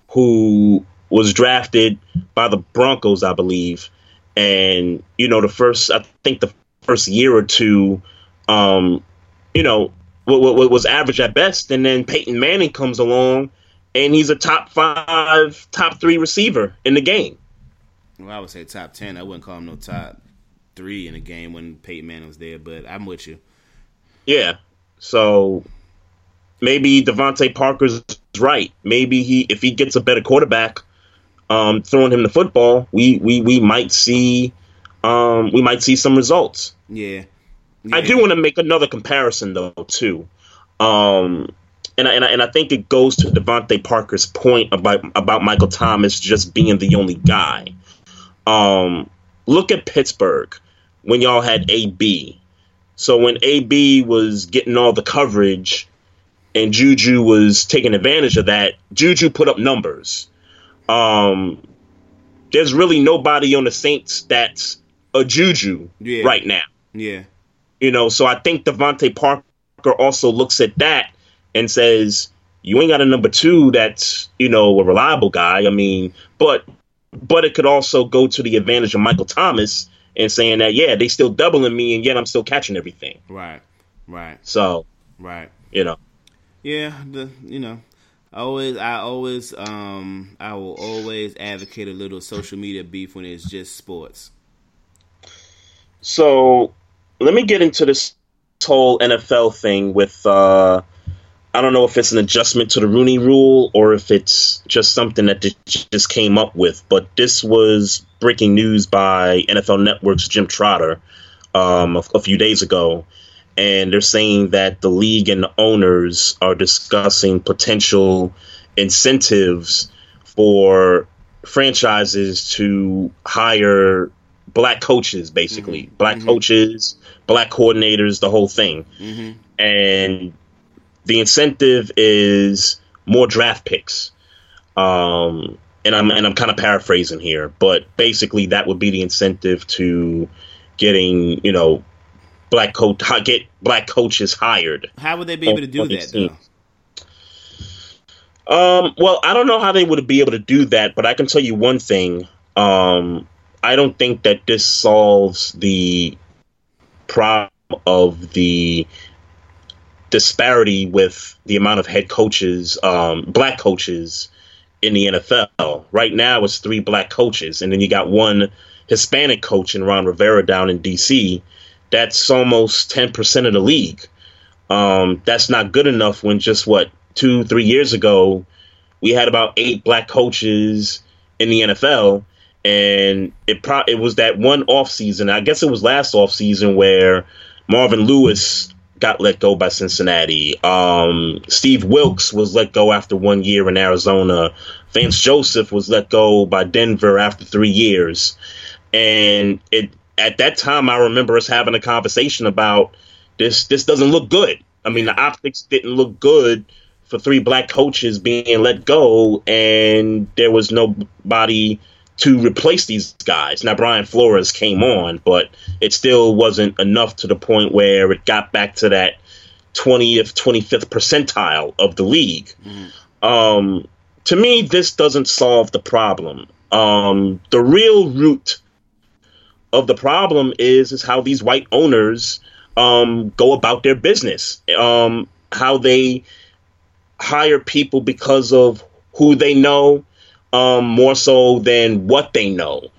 who was drafted by the Broncos, I believe, and you know the first I think the first year or two, um, you know, wa- wa- was average at best, and then Peyton Manning comes along and he's a top five, top three receiver in the game. well, I would say top ten. I wouldn't call him no top three in the game when Peyton Manning was there, but I'm with you. Yeah. So maybe DeVante Parker's right. Maybe he, if he gets a better quarterback, um, throwing him the football, we we we might see, um, we might see some results. Yeah, I do want to make another comparison though too, um, and I, and I, and I think it goes to DeVante Parker's point about about Michael Thomas just being the only guy. Um, look at Pittsburgh when y'all had AB. So when AB was getting all the coverage, and Juju was taking advantage of that, Juju put up numbers. Um, there's really nobody on the Saints that's a Juju Yeah. right now. Yeah, You know, so I think DeVante Parker also looks at that and says, "You ain't got a number two that's you know a reliable guy." I mean, but but it could also go to the advantage of Michael Thomas and saying that yeah, they still doubling me and yet I'm still catching everything. right, right, So right. you know, Yeah, the you know, I always, I always, um, I will always advocate a little social media beef when it's just sports. So let me get into this whole NFL thing with. Uh, I don't know if it's an adjustment to the Rooney Rule or if it's just something that they just came up with. But this was breaking news by NFL Network's Jim Trotter um, a, a few days ago, and they're saying that the league and the owners are discussing potential incentives for franchises to hire black coaches, basically Mm-hmm. black coaches, black coordinators, the whole thing, Mm-hmm. and the incentive is more draft picks. Um, and I'm and I'm kind of paraphrasing here, but basically that would be the incentive to getting you know black coach get black coaches hired. How would they be able to do that though? Um, well, I don't know how they would be able to do that, but I can tell you one thing. Um, I don't think that this solves the problem of the disparity with the amount of head coaches, um, black coaches in the NFL. Right now, it's three black coaches, and then you got one Hispanic coach in Ron Rivera down in D.C. That's almost ten percent of the league. Um, that's not good enough when just what two, three years ago we had about eight black coaches in the NFL, and it pro- it was that one off season. I guess it was last off season where Marvin Lewis got let go by Cincinnati. Um, Steve Wilks was let go after one year in Arizona. Vance Joseph was let go by Denver after three years, and it at that time I remember us having a conversation about this. This doesn't look good. I mean, the optics didn't look good for three black coaches being let go, and there was nobody to replace these guys. Now, Brian Flores came on, but it still wasn't enough to the point where it got back to that 20th, 25th percentile of the league. Um, to me, this doesn't solve the problem. Um, the real root of the problem is is how these white owners um, go about their business, um, how they hire people because of who they know um, more so than what they know.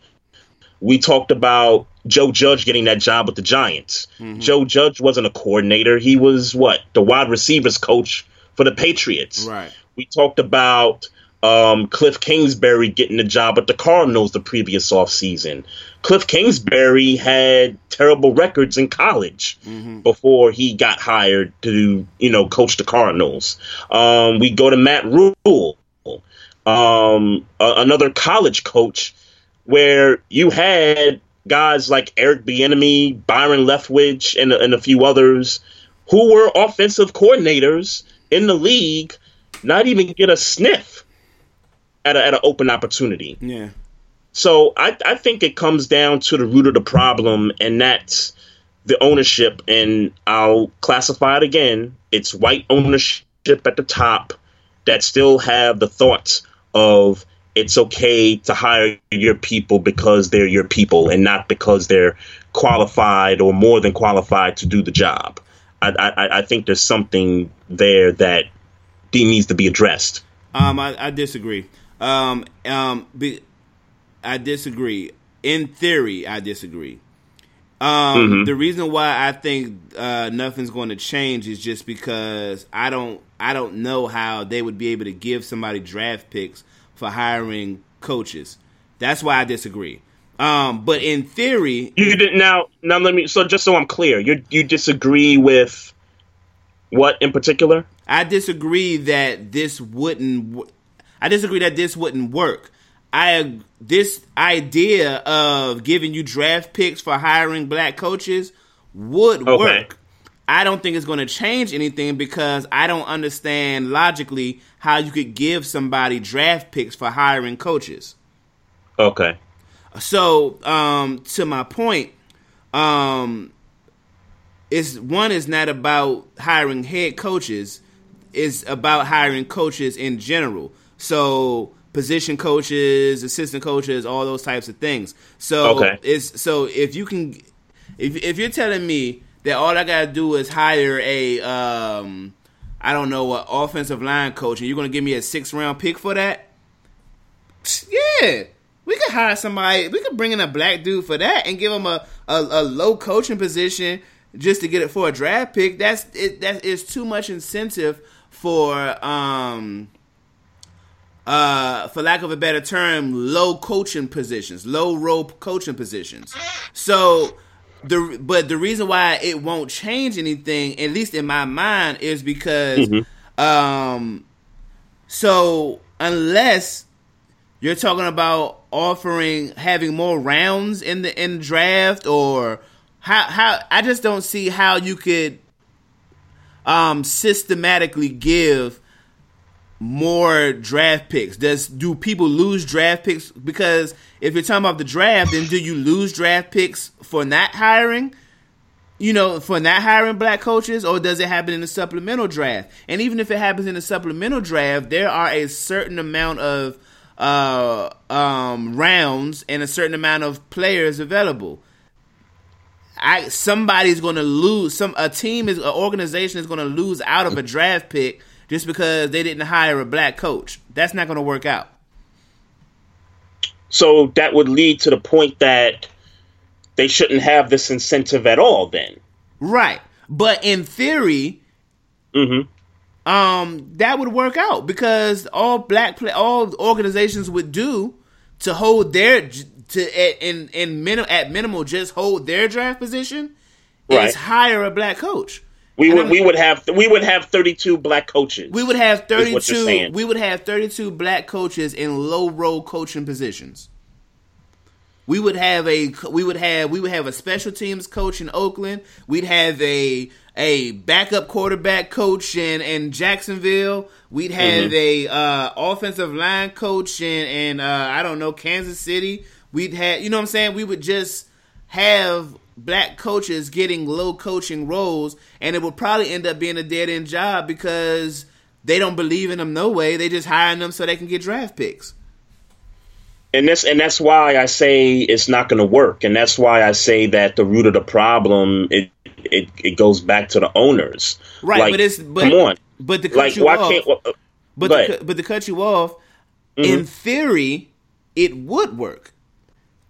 We talked about Joe Judge getting that job with the Giants. Joe Judge wasn't a coordinator; he was what the wide receivers coach for the Patriots. Right. We talked about um, Cliff Kingsbury getting the job at the Cardinals the previous offseason. Cliff Kingsbury had terrible records in college before he got hired to, you know, coach the Cardinals. Um, we go to Matt Rhule, um, a- another college coach, where you had guys like Eric Bieniemy, Byron Leftwich, and, and a few others who were offensive coordinators in the league, not even get a sniff at, a, at an open opportunity. Yeah. So I, I think it comes down to the root of the problem, and that's the ownership. And I'll classify it again. It's white ownership at the top that still have the thoughts of it's okay to hire your people because they're your people and not because they're qualified or more than qualified to do the job. I, I, I think there's something there that needs to be addressed. Um, I, I disagree. Um, um, be, I disagree. In theory, I disagree. Um, the reason why I think uh, nothing's going to change is just because I don't I don't know how they would be able to give somebody draft picks for hiring coaches. That's why I disagree. Um, but in theory, You did now. Now let me. So just so I'm clear, you you disagree with what in particular? I disagree that this wouldn't. I disagree that this wouldn't work. I this idea of giving you draft picks for hiring black coaches would Okay. work. I don't think it's going to change anything because I don't understand logically how you could give somebody draft picks for hiring coaches. Okay. So, um, to my point, um, it's one is not about hiring head coaches; it's about hiring coaches in general. So, position coaches, assistant coaches, all those types of things. So, Okay. it's so if you can, if if you're telling me that all I gotta do is hire a um I don't know what offensive line coach, and you're gonna give me a six round pick for that? Yeah, we could hire somebody. We could bring in a black dude for that and give him a, a, a low coaching position just to get it for a draft pick. That's it. That is too much incentive for um uh, for lack of a better term, low coaching positions, low rope coaching positions. So the but the reason why it won't change anything, at least in my mind, is because mm-hmm. um, so unless you're talking about offering having more rounds in the in draft or how how I just don't see how you could um systematically give more draft picks? Does do people lose draft picks because if you're talking about the draft, then do you lose draft picks for not hiring? You know, for not hiring black coaches, or does it happen in the supplemental draft? And even if it happens in the supplemental draft, there are a certain amount of uh, um, rounds and a certain amount of players available. I somebody's going to lose. Some a team is an organization is going to lose out of a draft pick just because they didn't hire a black coach. That's not going to work out. So that would lead to the point that they shouldn't have this incentive at all then. Right. But in theory, mm-hmm. um, that would work out because all black play, all organizations would do to hold their to at, in in minim, at minimal just hold their draft position right. is hire a black coach. We would we would have we would have 32 black coaches. We would have 32 we would have 32 black coaches in low role coaching positions. We would have a we would have we would have a special teams coach in Oakland. We'd have a a backup quarterback coach in, in Jacksonville. We'd have mm-hmm. a uh, offensive line coach in, in uh, I don't know Kansas City. We'd have you know what I'm saying. We would just have black coaches getting low coaching roles, and it would probably end up being a dead end job because they don't believe in them no way. They just hiring them so they can get draft picks. And that's and that's why I say it's not going to work, and that's why I say that the root of the problem it it, it goes back to the owners. Right, like, but it's but, come on, but to cut like, you why off, can't, well, uh, but to, but to cut you off, mm-hmm. in theory, it would work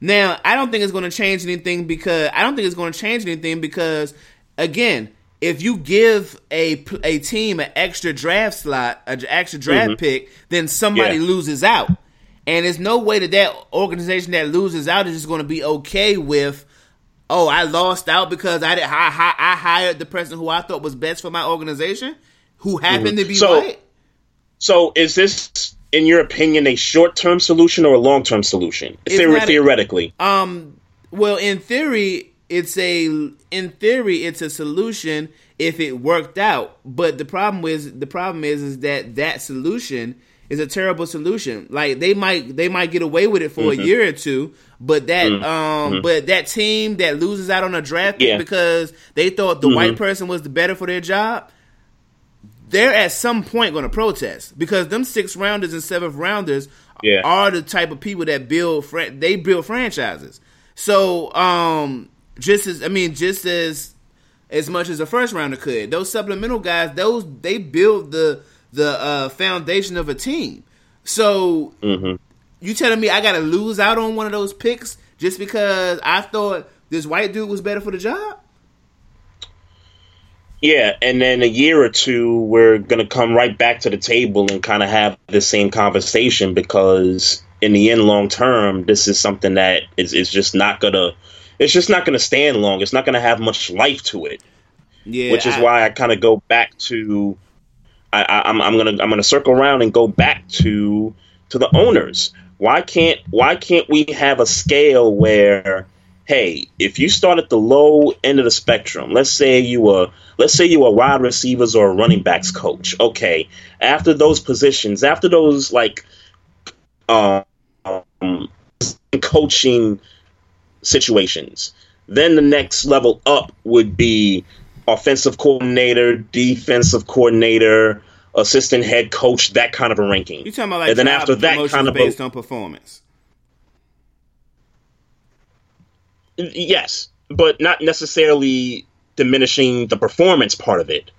now, I don't think it's going to change anything because I don't think it's going to change anything because again, if you give a a team an extra draft slot, an extra draft mm-hmm. pick, then somebody yeah. loses out. And there's no way that that organization that loses out is just going to be okay with, oh, I lost out because I did I, I, I hired the person who I thought was best for my organization, who happened mm-hmm. to be so, white. So is this in your opinion, a short term solution or a long term solution? Theor- theoretically. A, um. Well, in theory, it's a in theory it's a solution if it worked out. But the problem is the problem is is that that solution is a terrible solution. Like they might they might get away with it for mm-hmm. a year or two, but that mm-hmm. um mm-hmm. but that team that loses out on a draft pick yeah. because they thought the white mm-hmm. person was the better for their job they're at some point going to protest because them six rounders and seventh rounders yeah. are the type of people that build they build franchises. So um, just as I mean, just as as much as a first rounder could, those supplemental guys, those they build the the uh, foundation of a team. So mm-hmm. you telling me I got to lose out on one of those picks just because I thought this white dude was better for the job? Yeah, and then a year or two, we're going to come right back to the table and kind of have the same conversation because in the end, long term, this is something that is, is just not going to, it's just not going to stand long. It's not going to have much life to it. Yeah, which is I, why I kind of go back to, I, I, I'm, I'm gonna I'm gonna circle around and go back to to the owners. Why can't why can't we have a scale where hey, if you start at the low end of the spectrum, let's say you were let's say you were wide receivers or a running backs coach. Okay, after those positions, after those like um, coaching situations, then the next level up would be offensive coordinator, defensive coordinator, assistant head coach, that kind of a ranking. You talking about like and then after that kind of based a, on performance. Yes, but not necessarily diminishing the performance part of it.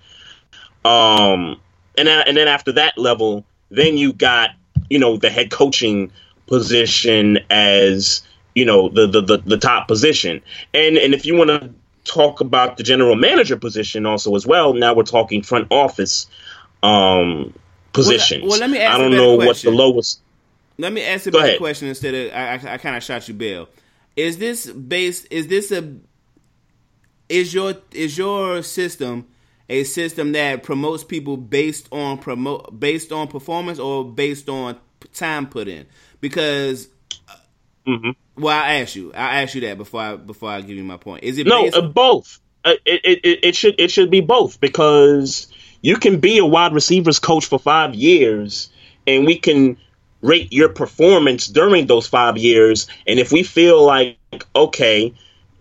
Um, and then, and then after that level, then you got you know the head coaching position as you know the the the, the top position. And and if you want to talk about the general manager position also as well, now we're talking front office um positions. Well, let me ask I don't know question. what the lowest. Let me ask you a question instead of I, I, I kind of shot you, Bill. Is this based? Is this a? Is your is your system a system that promotes people based on promote based on performance or based on time put in? Because, Mhm. well, I ask you, I ask you that before I before I give you my point. Is it No, uh, both. Uh, it it it should it should be both because you can be a wide receivers coach for five years, and we can rate your performance during those five years. And if we feel like okay,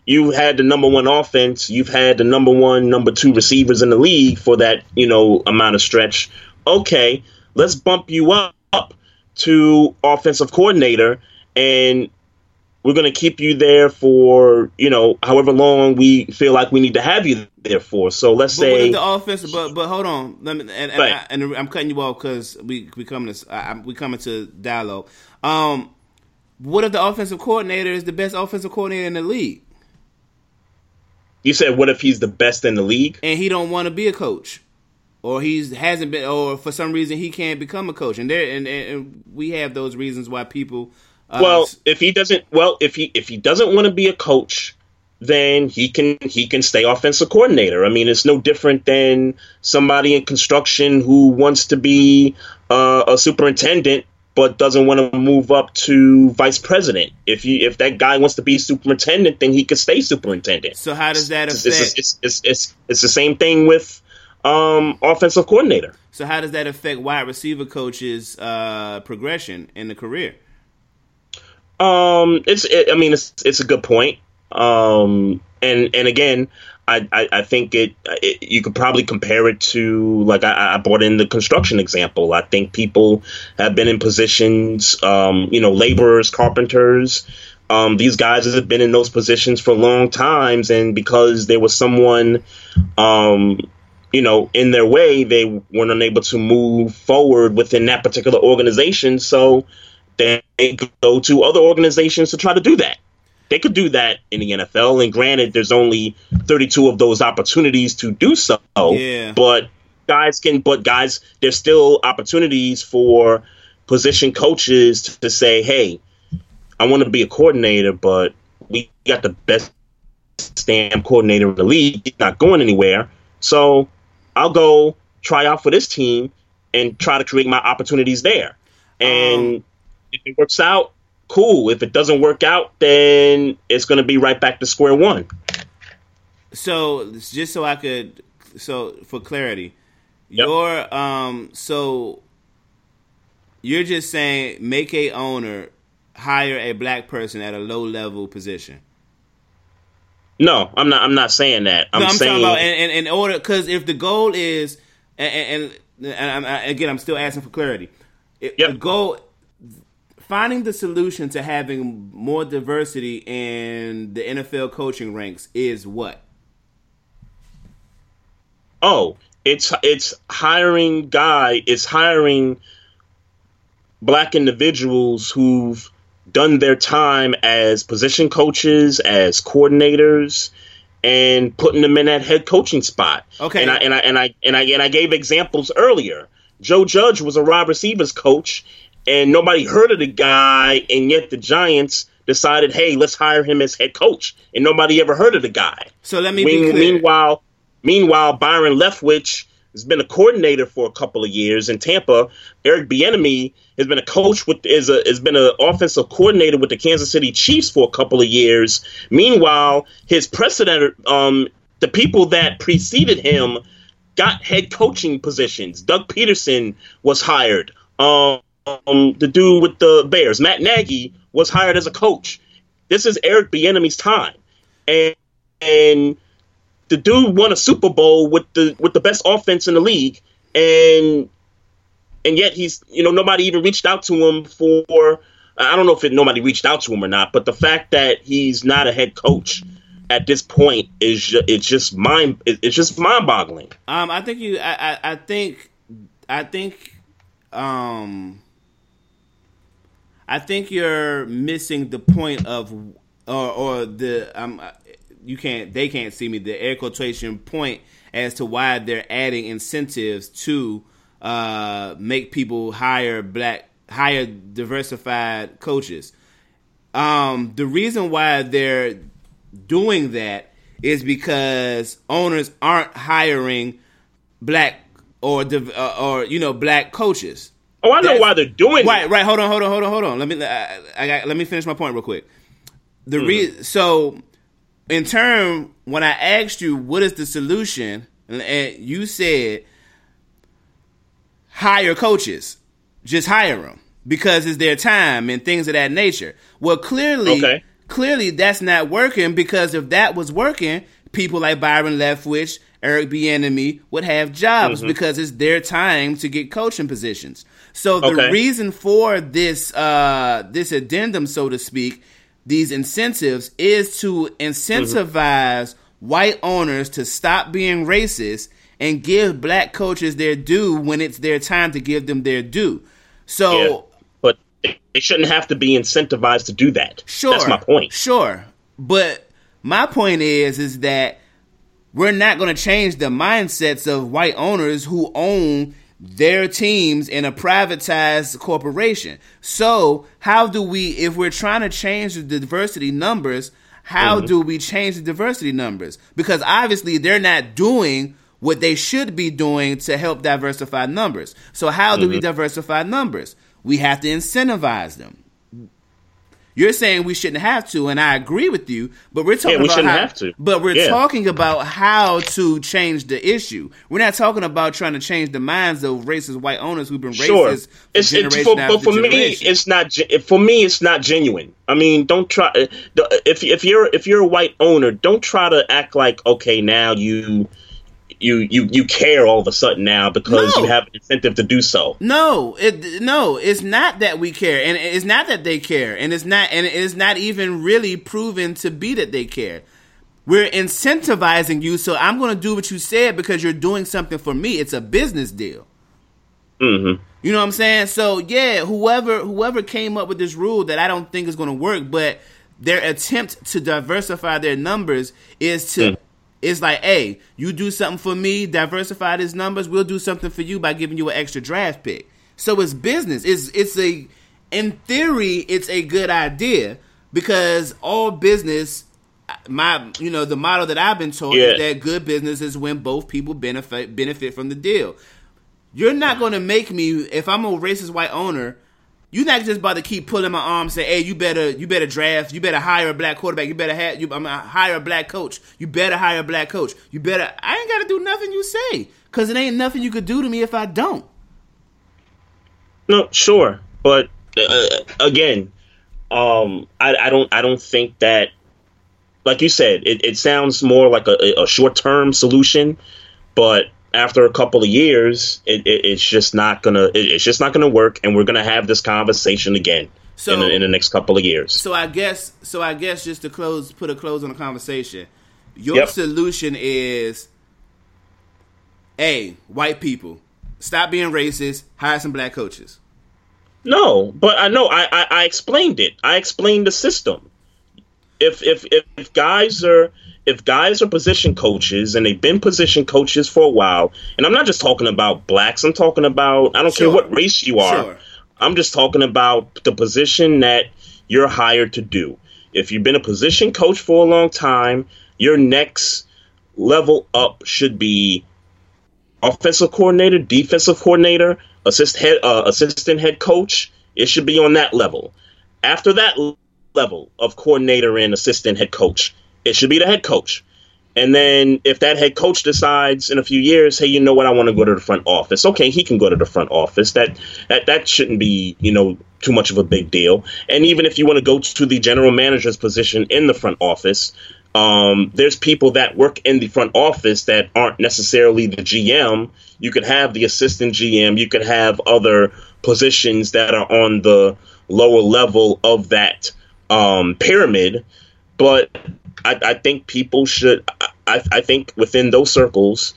you had the number one offense, you've had the number one, number two receivers in the league for that you know amount of stretch. Okay, let's bump you up to offensive coordinator and we're going to keep you there for you know however long we feel like we need to have you there for. So let's But say the offense? But but hold on, let me and, and, Right. I, and I'm cutting you off because we we coming to I, we coming to dialogue. Um, what if the offensive coordinator is the best offensive coordinator in the league you said, what if he's the best in the league? and he don't want to be a coach, or he's hasn't been, or for some reason he can't become a coach, and there and, and, and we have those reasons why people. Uh, Well, if he doesn't, well, if he if he doesn't want to be a coach, then he can he can stay offensive coordinator. I mean, it's no different than somebody in construction who wants to be uh, a superintendent but doesn't want to move up to vice president. If you if that guy wants to be superintendent, then he could stay superintendent. so how does that It's, affect? it's, it's, it's, it's, it's the same thing with um, offensive coordinator. so how does that affect wide receiver coaches' uh, progression in the career? Um, it's it, I mean it's it's a good point. Um, and and again, I I, I think it, it you could probably compare it to like I, I brought in the construction example. I think people have been in positions, um, you know, laborers, carpenters. Um, these guys have been in those positions for long times, and because there was someone, um, you know, in their way, they weren't unable to move forward within that particular organization. So they go to other organizations to try to do that. They could do that in the NFL, and granted, there's only 32 of those opportunities to do so. Yeah. But guys can, but guys, there's still opportunities for position coaches to, to say, "Hey, I want to be a coordinator, but we got the best damn coordinator in the league. He's not going anywhere, so I'll go try out for this team and try to create my opportunities there." And Um, if it works out, cool. If it doesn't work out, then it's going to be right back to square one. So just so I could, so for clarity, Yep. your um, so you're just saying make a owner hire a black person at a low level position. No, I'm not. I'm not saying that. I'm, no, I'm saying about in, in, in order because if the goal is and, and, and, and I'm, I, again I'm still asking for clarity. If Yep. The goal finding the solution to having more diversity in the NFL coaching ranks is what? oh, it's it's hiring guy. It's hiring black individuals who've done their time as position coaches, as coordinators, and putting them in that head coaching spot. Okay. And I and I and I and I and I gave examples earlier. Joe Judge was a wide receivers coach, and nobody heard of the guy, and yet the Giants decided, hey, let's hire him as head coach, and nobody ever heard of the guy. So let me Mean- be clear. Meanwhile, meanwhile, Byron Leftwich has been a coordinator for a couple of years in Tampa. Eric Bieniemy has been a coach with is a has been an offensive coordinator with the Kansas City Chiefs for a couple of years. Meanwhile, his precedent, um, the people that preceded him got head coaching positions. Doug Pederson was hired. Um, um, the dude with the Bears, Matt Nagy, was hired as a coach. This is Eric Bieniemy's time, and and the dude won a Super Bowl with the with the best offense in the league, and and yet he's you know nobody even reached out to him for I don't know if it, nobody reached out to him or not, but the fact that he's not a head coach at this point is ju- it's just mind it's just mind boggling. Um, I think you. I, I, I think. I think. Um. I think you're missing the point of, or or the um, you can't. They can't see me. The air quotation point as to why they're adding incentives to uh make people hire black, hire diversified coaches. Um, the reason why they're doing that is because owners aren't hiring black or uh, or you know black coaches. Oh, I know why they're doing Right, it. right. Hold on, hold on, hold on, hold on. Let me I, I got, let me finish my point real quick. The hmm. re- so in term when I asked you what is the solution, and- you said hire coaches, just hire them because it's their time and things of that nature. Well, clearly, Okay. clearly that's not working because if that was working, people like Byron Leftwich, Eric Bieniemy would have jobs mm-hmm. because it's their time to get coaching positions. So the Okay. reason for this uh, this addendum, so to speak, these incentives is to incentivize white owners to stop being racist and give black coaches their due when it's their time to give them their due. So Yeah. But they shouldn't have to be incentivized to do that. Sure. That's my point. Sure. But my point is is that we're not going to change the mindsets of white owners who own their teams in a privatized corporation. So, how do we if we're trying to change the diversity numbers, how Mm-hmm. do we change the diversity numbers? Because obviously they're not doing what they should be doing to help diversify numbers. So, how do Mm-hmm. we diversify numbers? We have to incentivize them. You're saying we shouldn't have to, and I agree with you. But we're talking yeah, we about shouldn't how, have to. But we're Yeah. talking about how to change the issue. We're not talking about trying to change the minds of racist white owners who've been Sure. racist for It's, it's for, after but for me, it's not. For me, it's not genuine. I mean, don't try. uh, If if you're if you're a white owner, don't try to act like okay now you you you you care all of a sudden now because No. you have an incentive to do so. No, it no, it's not that we care, and it's not that they care, and it's not, and it's not even really proven to be that they care. We're incentivizing you, so I'm going to do what you said because you're doing something for me. It's a business deal. Mm-hmm. You know what I'm saying? So yeah, whoever whoever came up with this rule that I don't think is going to work, but their attempt to diversify their numbers is to it's like, hey, you do something for me, diversify these numbers, we'll do something for you by giving you an extra draft pick. So it's business. It's it's a in theory, it's a good idea because all business my you know the model that I've been told Yeah. is that good business is when both people benefit benefit from the deal. You're not going to make me if I'm a racist white owner. You're not just about to keep pulling my arm, and say, "Hey, you better, you better draft, you better hire a black quarterback, you better have, you, I'm hire a black coach, you better hire a black coach, you better." I ain't got to do nothing you say, cause it ain't nothing you could do to me if I don't. No, sure, but uh, again, um, I, I don't I don't think that, like you said, it, it sounds more like a, a short term solution, but after a couple of years, it, it, it's just not gonna it, it's just not gonna work, and we're gonna have this conversation again So- in, the, in the next couple of years. So I guess, so I guess, just to close, put a close on the conversation. Your Yep. solution is, a white people stop being racist, hire some black coaches. No, but I know I, I, I explained it. I explained the system. If if if guys are if guys are position coaches and they've been position coaches for a while, and I'm not just talking about blacks. I'm talking about I don't Sure. care what race you are. Sure. I'm just talking about the position that you're hired to do. If you've been a position coach for a long time, your next level up should be offensive coordinator, defensive coordinator, assist head, uh, assistant head coach. It should be on that level. After that level of coordinator and assistant head coach, it should be the head coach. And then if that head coach decides in a few years, hey, you know what, I want to go to the front office. Okay, he can go to the front office. That that that shouldn't be you know too much of a big deal. And even if you want to go to the general manager's position in the front office, um, there's people that work in the front office that aren't necessarily the GM. You could have the assistant GM. You could have other positions that are on the lower level of that um, pyramid. But I, I think people should. I, I think within those circles,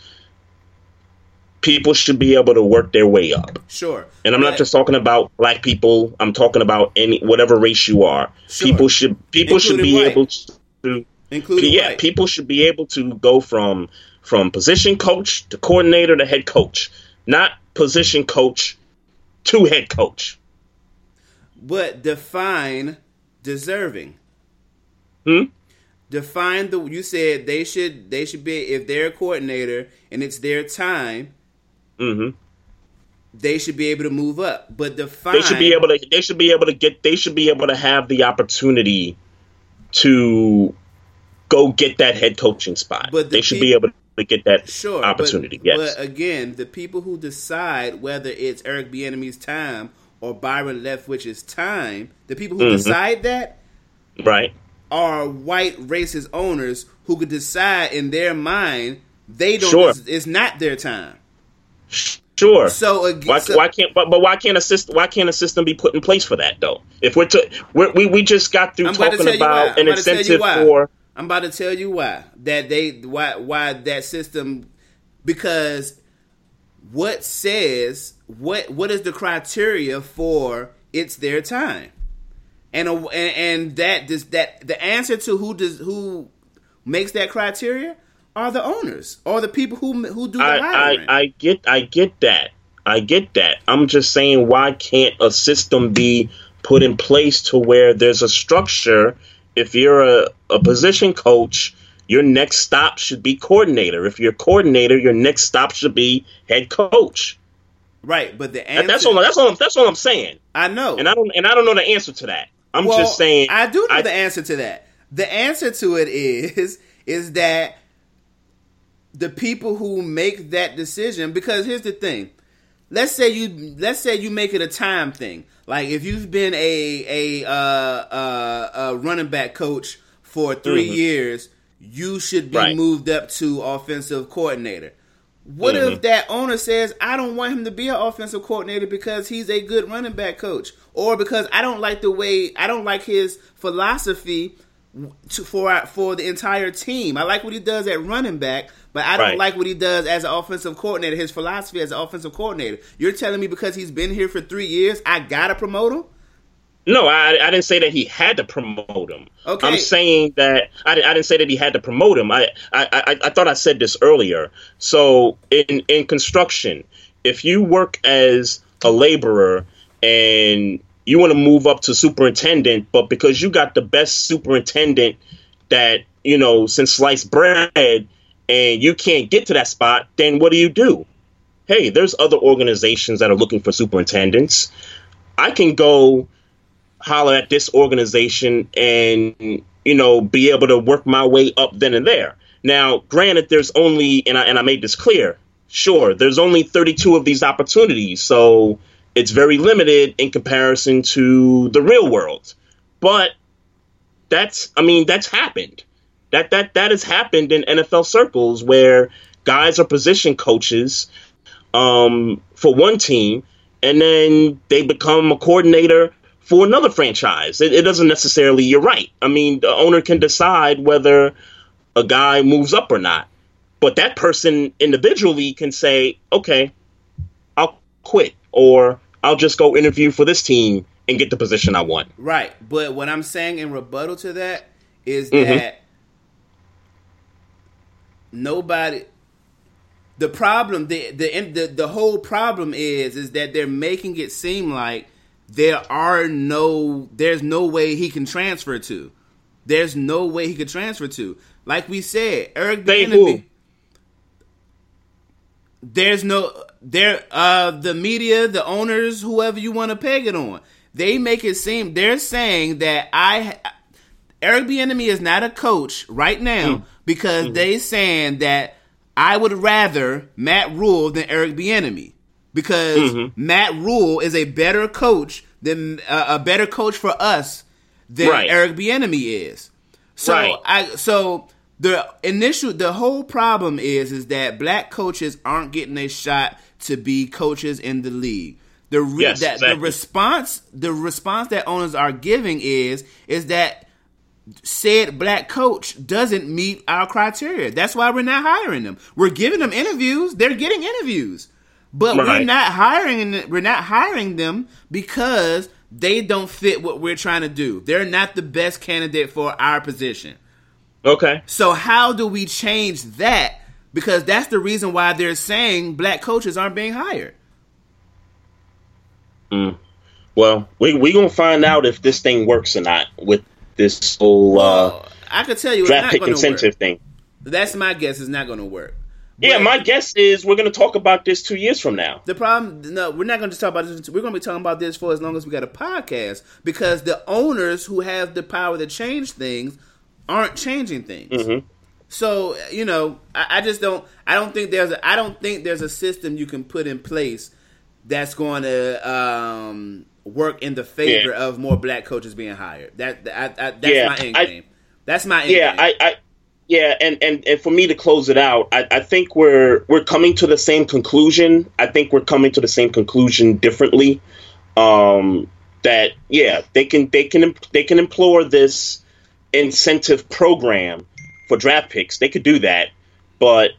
people should be able to work their way up. Sure. And I'm not just talking about black people. I'm talking about any whatever race you are. Sure. People should people should be white. able to. including yeah, white. people should be able to go from from position coach to coordinator to head coach, not position coach to head coach. but define deserving. Hmm? Define the. You said they should. They should be if they're a coordinator and it's their time. hmm They should be able to move up. But define. They should be able to. They should be able to get. They should be able to have the opportunity to go get that head coaching spot. But the they should peop- be able to get that Sure, opportunity. But, yes. but again, the people who decide whether it's Eric Bieniemy's time or Byron Leftwich's time, the people who Mhm. decide that right. Are white racist owners who could decide in their mind they don't. Sure. It's, it's not their time. Sure. So again, Why, so- why can't but, but why can't a system why can't a system be put in place for that though? If we're, to, we're we we just got through I'm talking why. about an about to tell you incentive for I'm about to tell you why that they why why that system because what says what what is the criteria for it's their time and a, and, and that does that the answer to who does who makes that criteria are the owners or the people who who do the I, hiring. I I get I get that. I get that. I'm just saying why can't a system be put in place to where there's a structure if you're a, a position coach, your next stop should be coordinator. If you're coordinator, your next stop should be head coach. right, but the answer that's all that's all that's all I'm saying. I know. And I don't and I don't know the answer to that. I'm Well, just saying I do know I- the answer to that. The answer to it is is that the people who make that decision because here's the thing. Let's say you let's say you make it a time thing. Like if you've been a a uh, uh, a running back coach for 3 Mhm. years, you should be Right. moved up to offensive coordinator. What Mm-hmm. if that owner says, I don't want him to be an offensive coordinator because he's a good running back coach? Or because I don't like the way, I don't like his philosophy to, for for the entire team. I like what he does at running back, but I don't Right. like what he does as an offensive coordinator, his philosophy as an offensive coordinator. You're telling me because he's been here for three years, I gotta promote him? No, I, I didn't say that he had to promote him. Okay. I'm saying that I, I didn't say that he had to promote him. I, I, I, I thought I said this earlier. So in in construction, if you work as a laborer and you want to move up to superintendent, but because you got the best superintendent that you know since sliced bread, and you can't get to that spot, then what do you do? Hey, there's other organizations that are looking for superintendents. I can go holler at this organization and you know be able to work my way up then and there. Now, granted, there's only and I and I made this clear. Sure, there's only 32 of these opportunities, so it's very limited in comparison to the real world. But that's I mean that's happened. That that that has happened in NFL circles where guys are position coaches um, for one team, and then they become a coordinator for another franchise. It, it doesn't necessarily. You're right. I mean, the owner can decide whether a guy moves up or not, but that person individually can say, "Okay, I'll quit," or "I'll just go interview for this team and get the position I want." Right. But what I'm saying in rebuttal to that is Mhm. that nobody the problem the, the the the whole problem is is that they're making it seem like there are no there's no way he can transfer to. There's no way he could transfer to. Like we said, Eric who? there's no there uh the media the owners whoever you want to peg it on. They make it seem they're saying that i eric Bieniemy is not a coach right now because they saying that i would rather matt Rhule than eric Bieniemy because matt Rhule is a better coach than uh, a better coach for us than Right. eric Bieniemy is. So Right. I so the initial the whole problem is is that black coaches aren't getting a shot to be coaches in the league. The re- Yes, that the response the response that owners are giving is is that said black coach doesn't meet our criteria. That's why we're not hiring them. We're giving them interviews. They're getting interviews. But we're not hiring we're not hiring them because they don't fit what we're trying to do. They're not the best candidate for our position. Okay. So how do we change that? Because that's the reason why they're saying black coaches aren't being hired. Well, we we gonna find out if this thing works or not with this whole uh, I could tell you draft pick incentive work. thing. That's my guess. It's not going to work. Yeah, But my guess is we're gonna talk about this two years from now. The problem, no, we're not going to just talk about this. We're going to be talking about this for as long as we got a podcast because the owners who have the power to change things aren't changing things. Mm-hmm. So you know, I, I just don't. I don't think there's. A, I don't think there's a system you can put in place that's going to um, work in the favor Yeah. of more black coaches being hired. That, I, I, that's Yeah, my end I- game. That's my end Yeah, game. I, I yeah, and, and and for me to close it out, I, I think we're we're coming to the same conclusion. I think we're coming to the same conclusion differently. Um, that yeah, they can they can they can implore this incentive program for draft picks. They could do that, but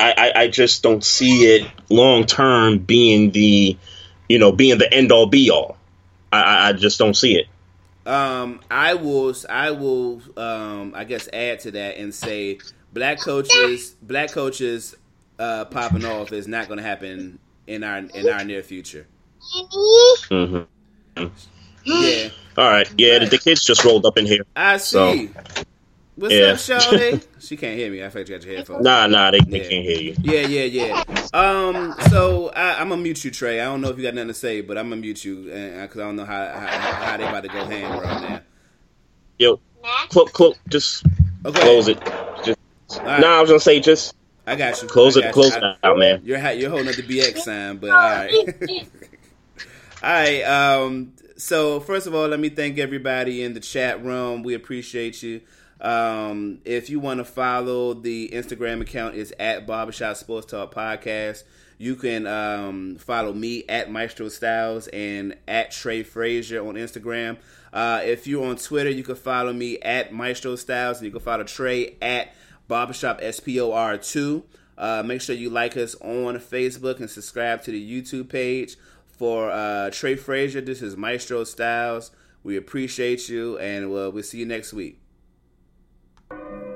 I, I, I just don't see it long term being the you know being the end all be all. I, I I just don't see it. Um, I will. I will. Um, I guess add to that and say black coaches, black coaches, uh, popping off is not going to happen in our in our near future. hmm Yeah, All right. Yeah, the, the kids just rolled up in here. I So, see. What's yeah. up, Shawty? she can't hear me. I think you got your headphones. Nah, nah, they, they can't hear you. Yeah, yeah, yeah. Um, so I, I'm gonna mute you, Trey. I don't know if you got nothing to say, but I'm gonna mute you because I don't know how, how how they about to go ham right now. Yo, clo- clo- just Okay, close it. Just, right. Nah, I was gonna say just I got you. close it, close you. it out, man. You're you're holding up the BX sign, but all right. all right. Um. So first of all, let me thank everybody in the chat room. We appreciate you. Um. If you want to follow the Instagram account, is at Barbershop Sports Talk Podcast. You can um, follow me at Maestro Styles and at Trey Frazier on Instagram. Uh, if you're on Twitter, you can follow me at Maestro Styles, and you can follow Trey at Barbershop SPOR two. Uh, make sure you like us on Facebook and subscribe to the YouTube page. For uh, Trey Frazier, this is Maestro Styles. We appreciate you, and we'll, we'll see you next week. A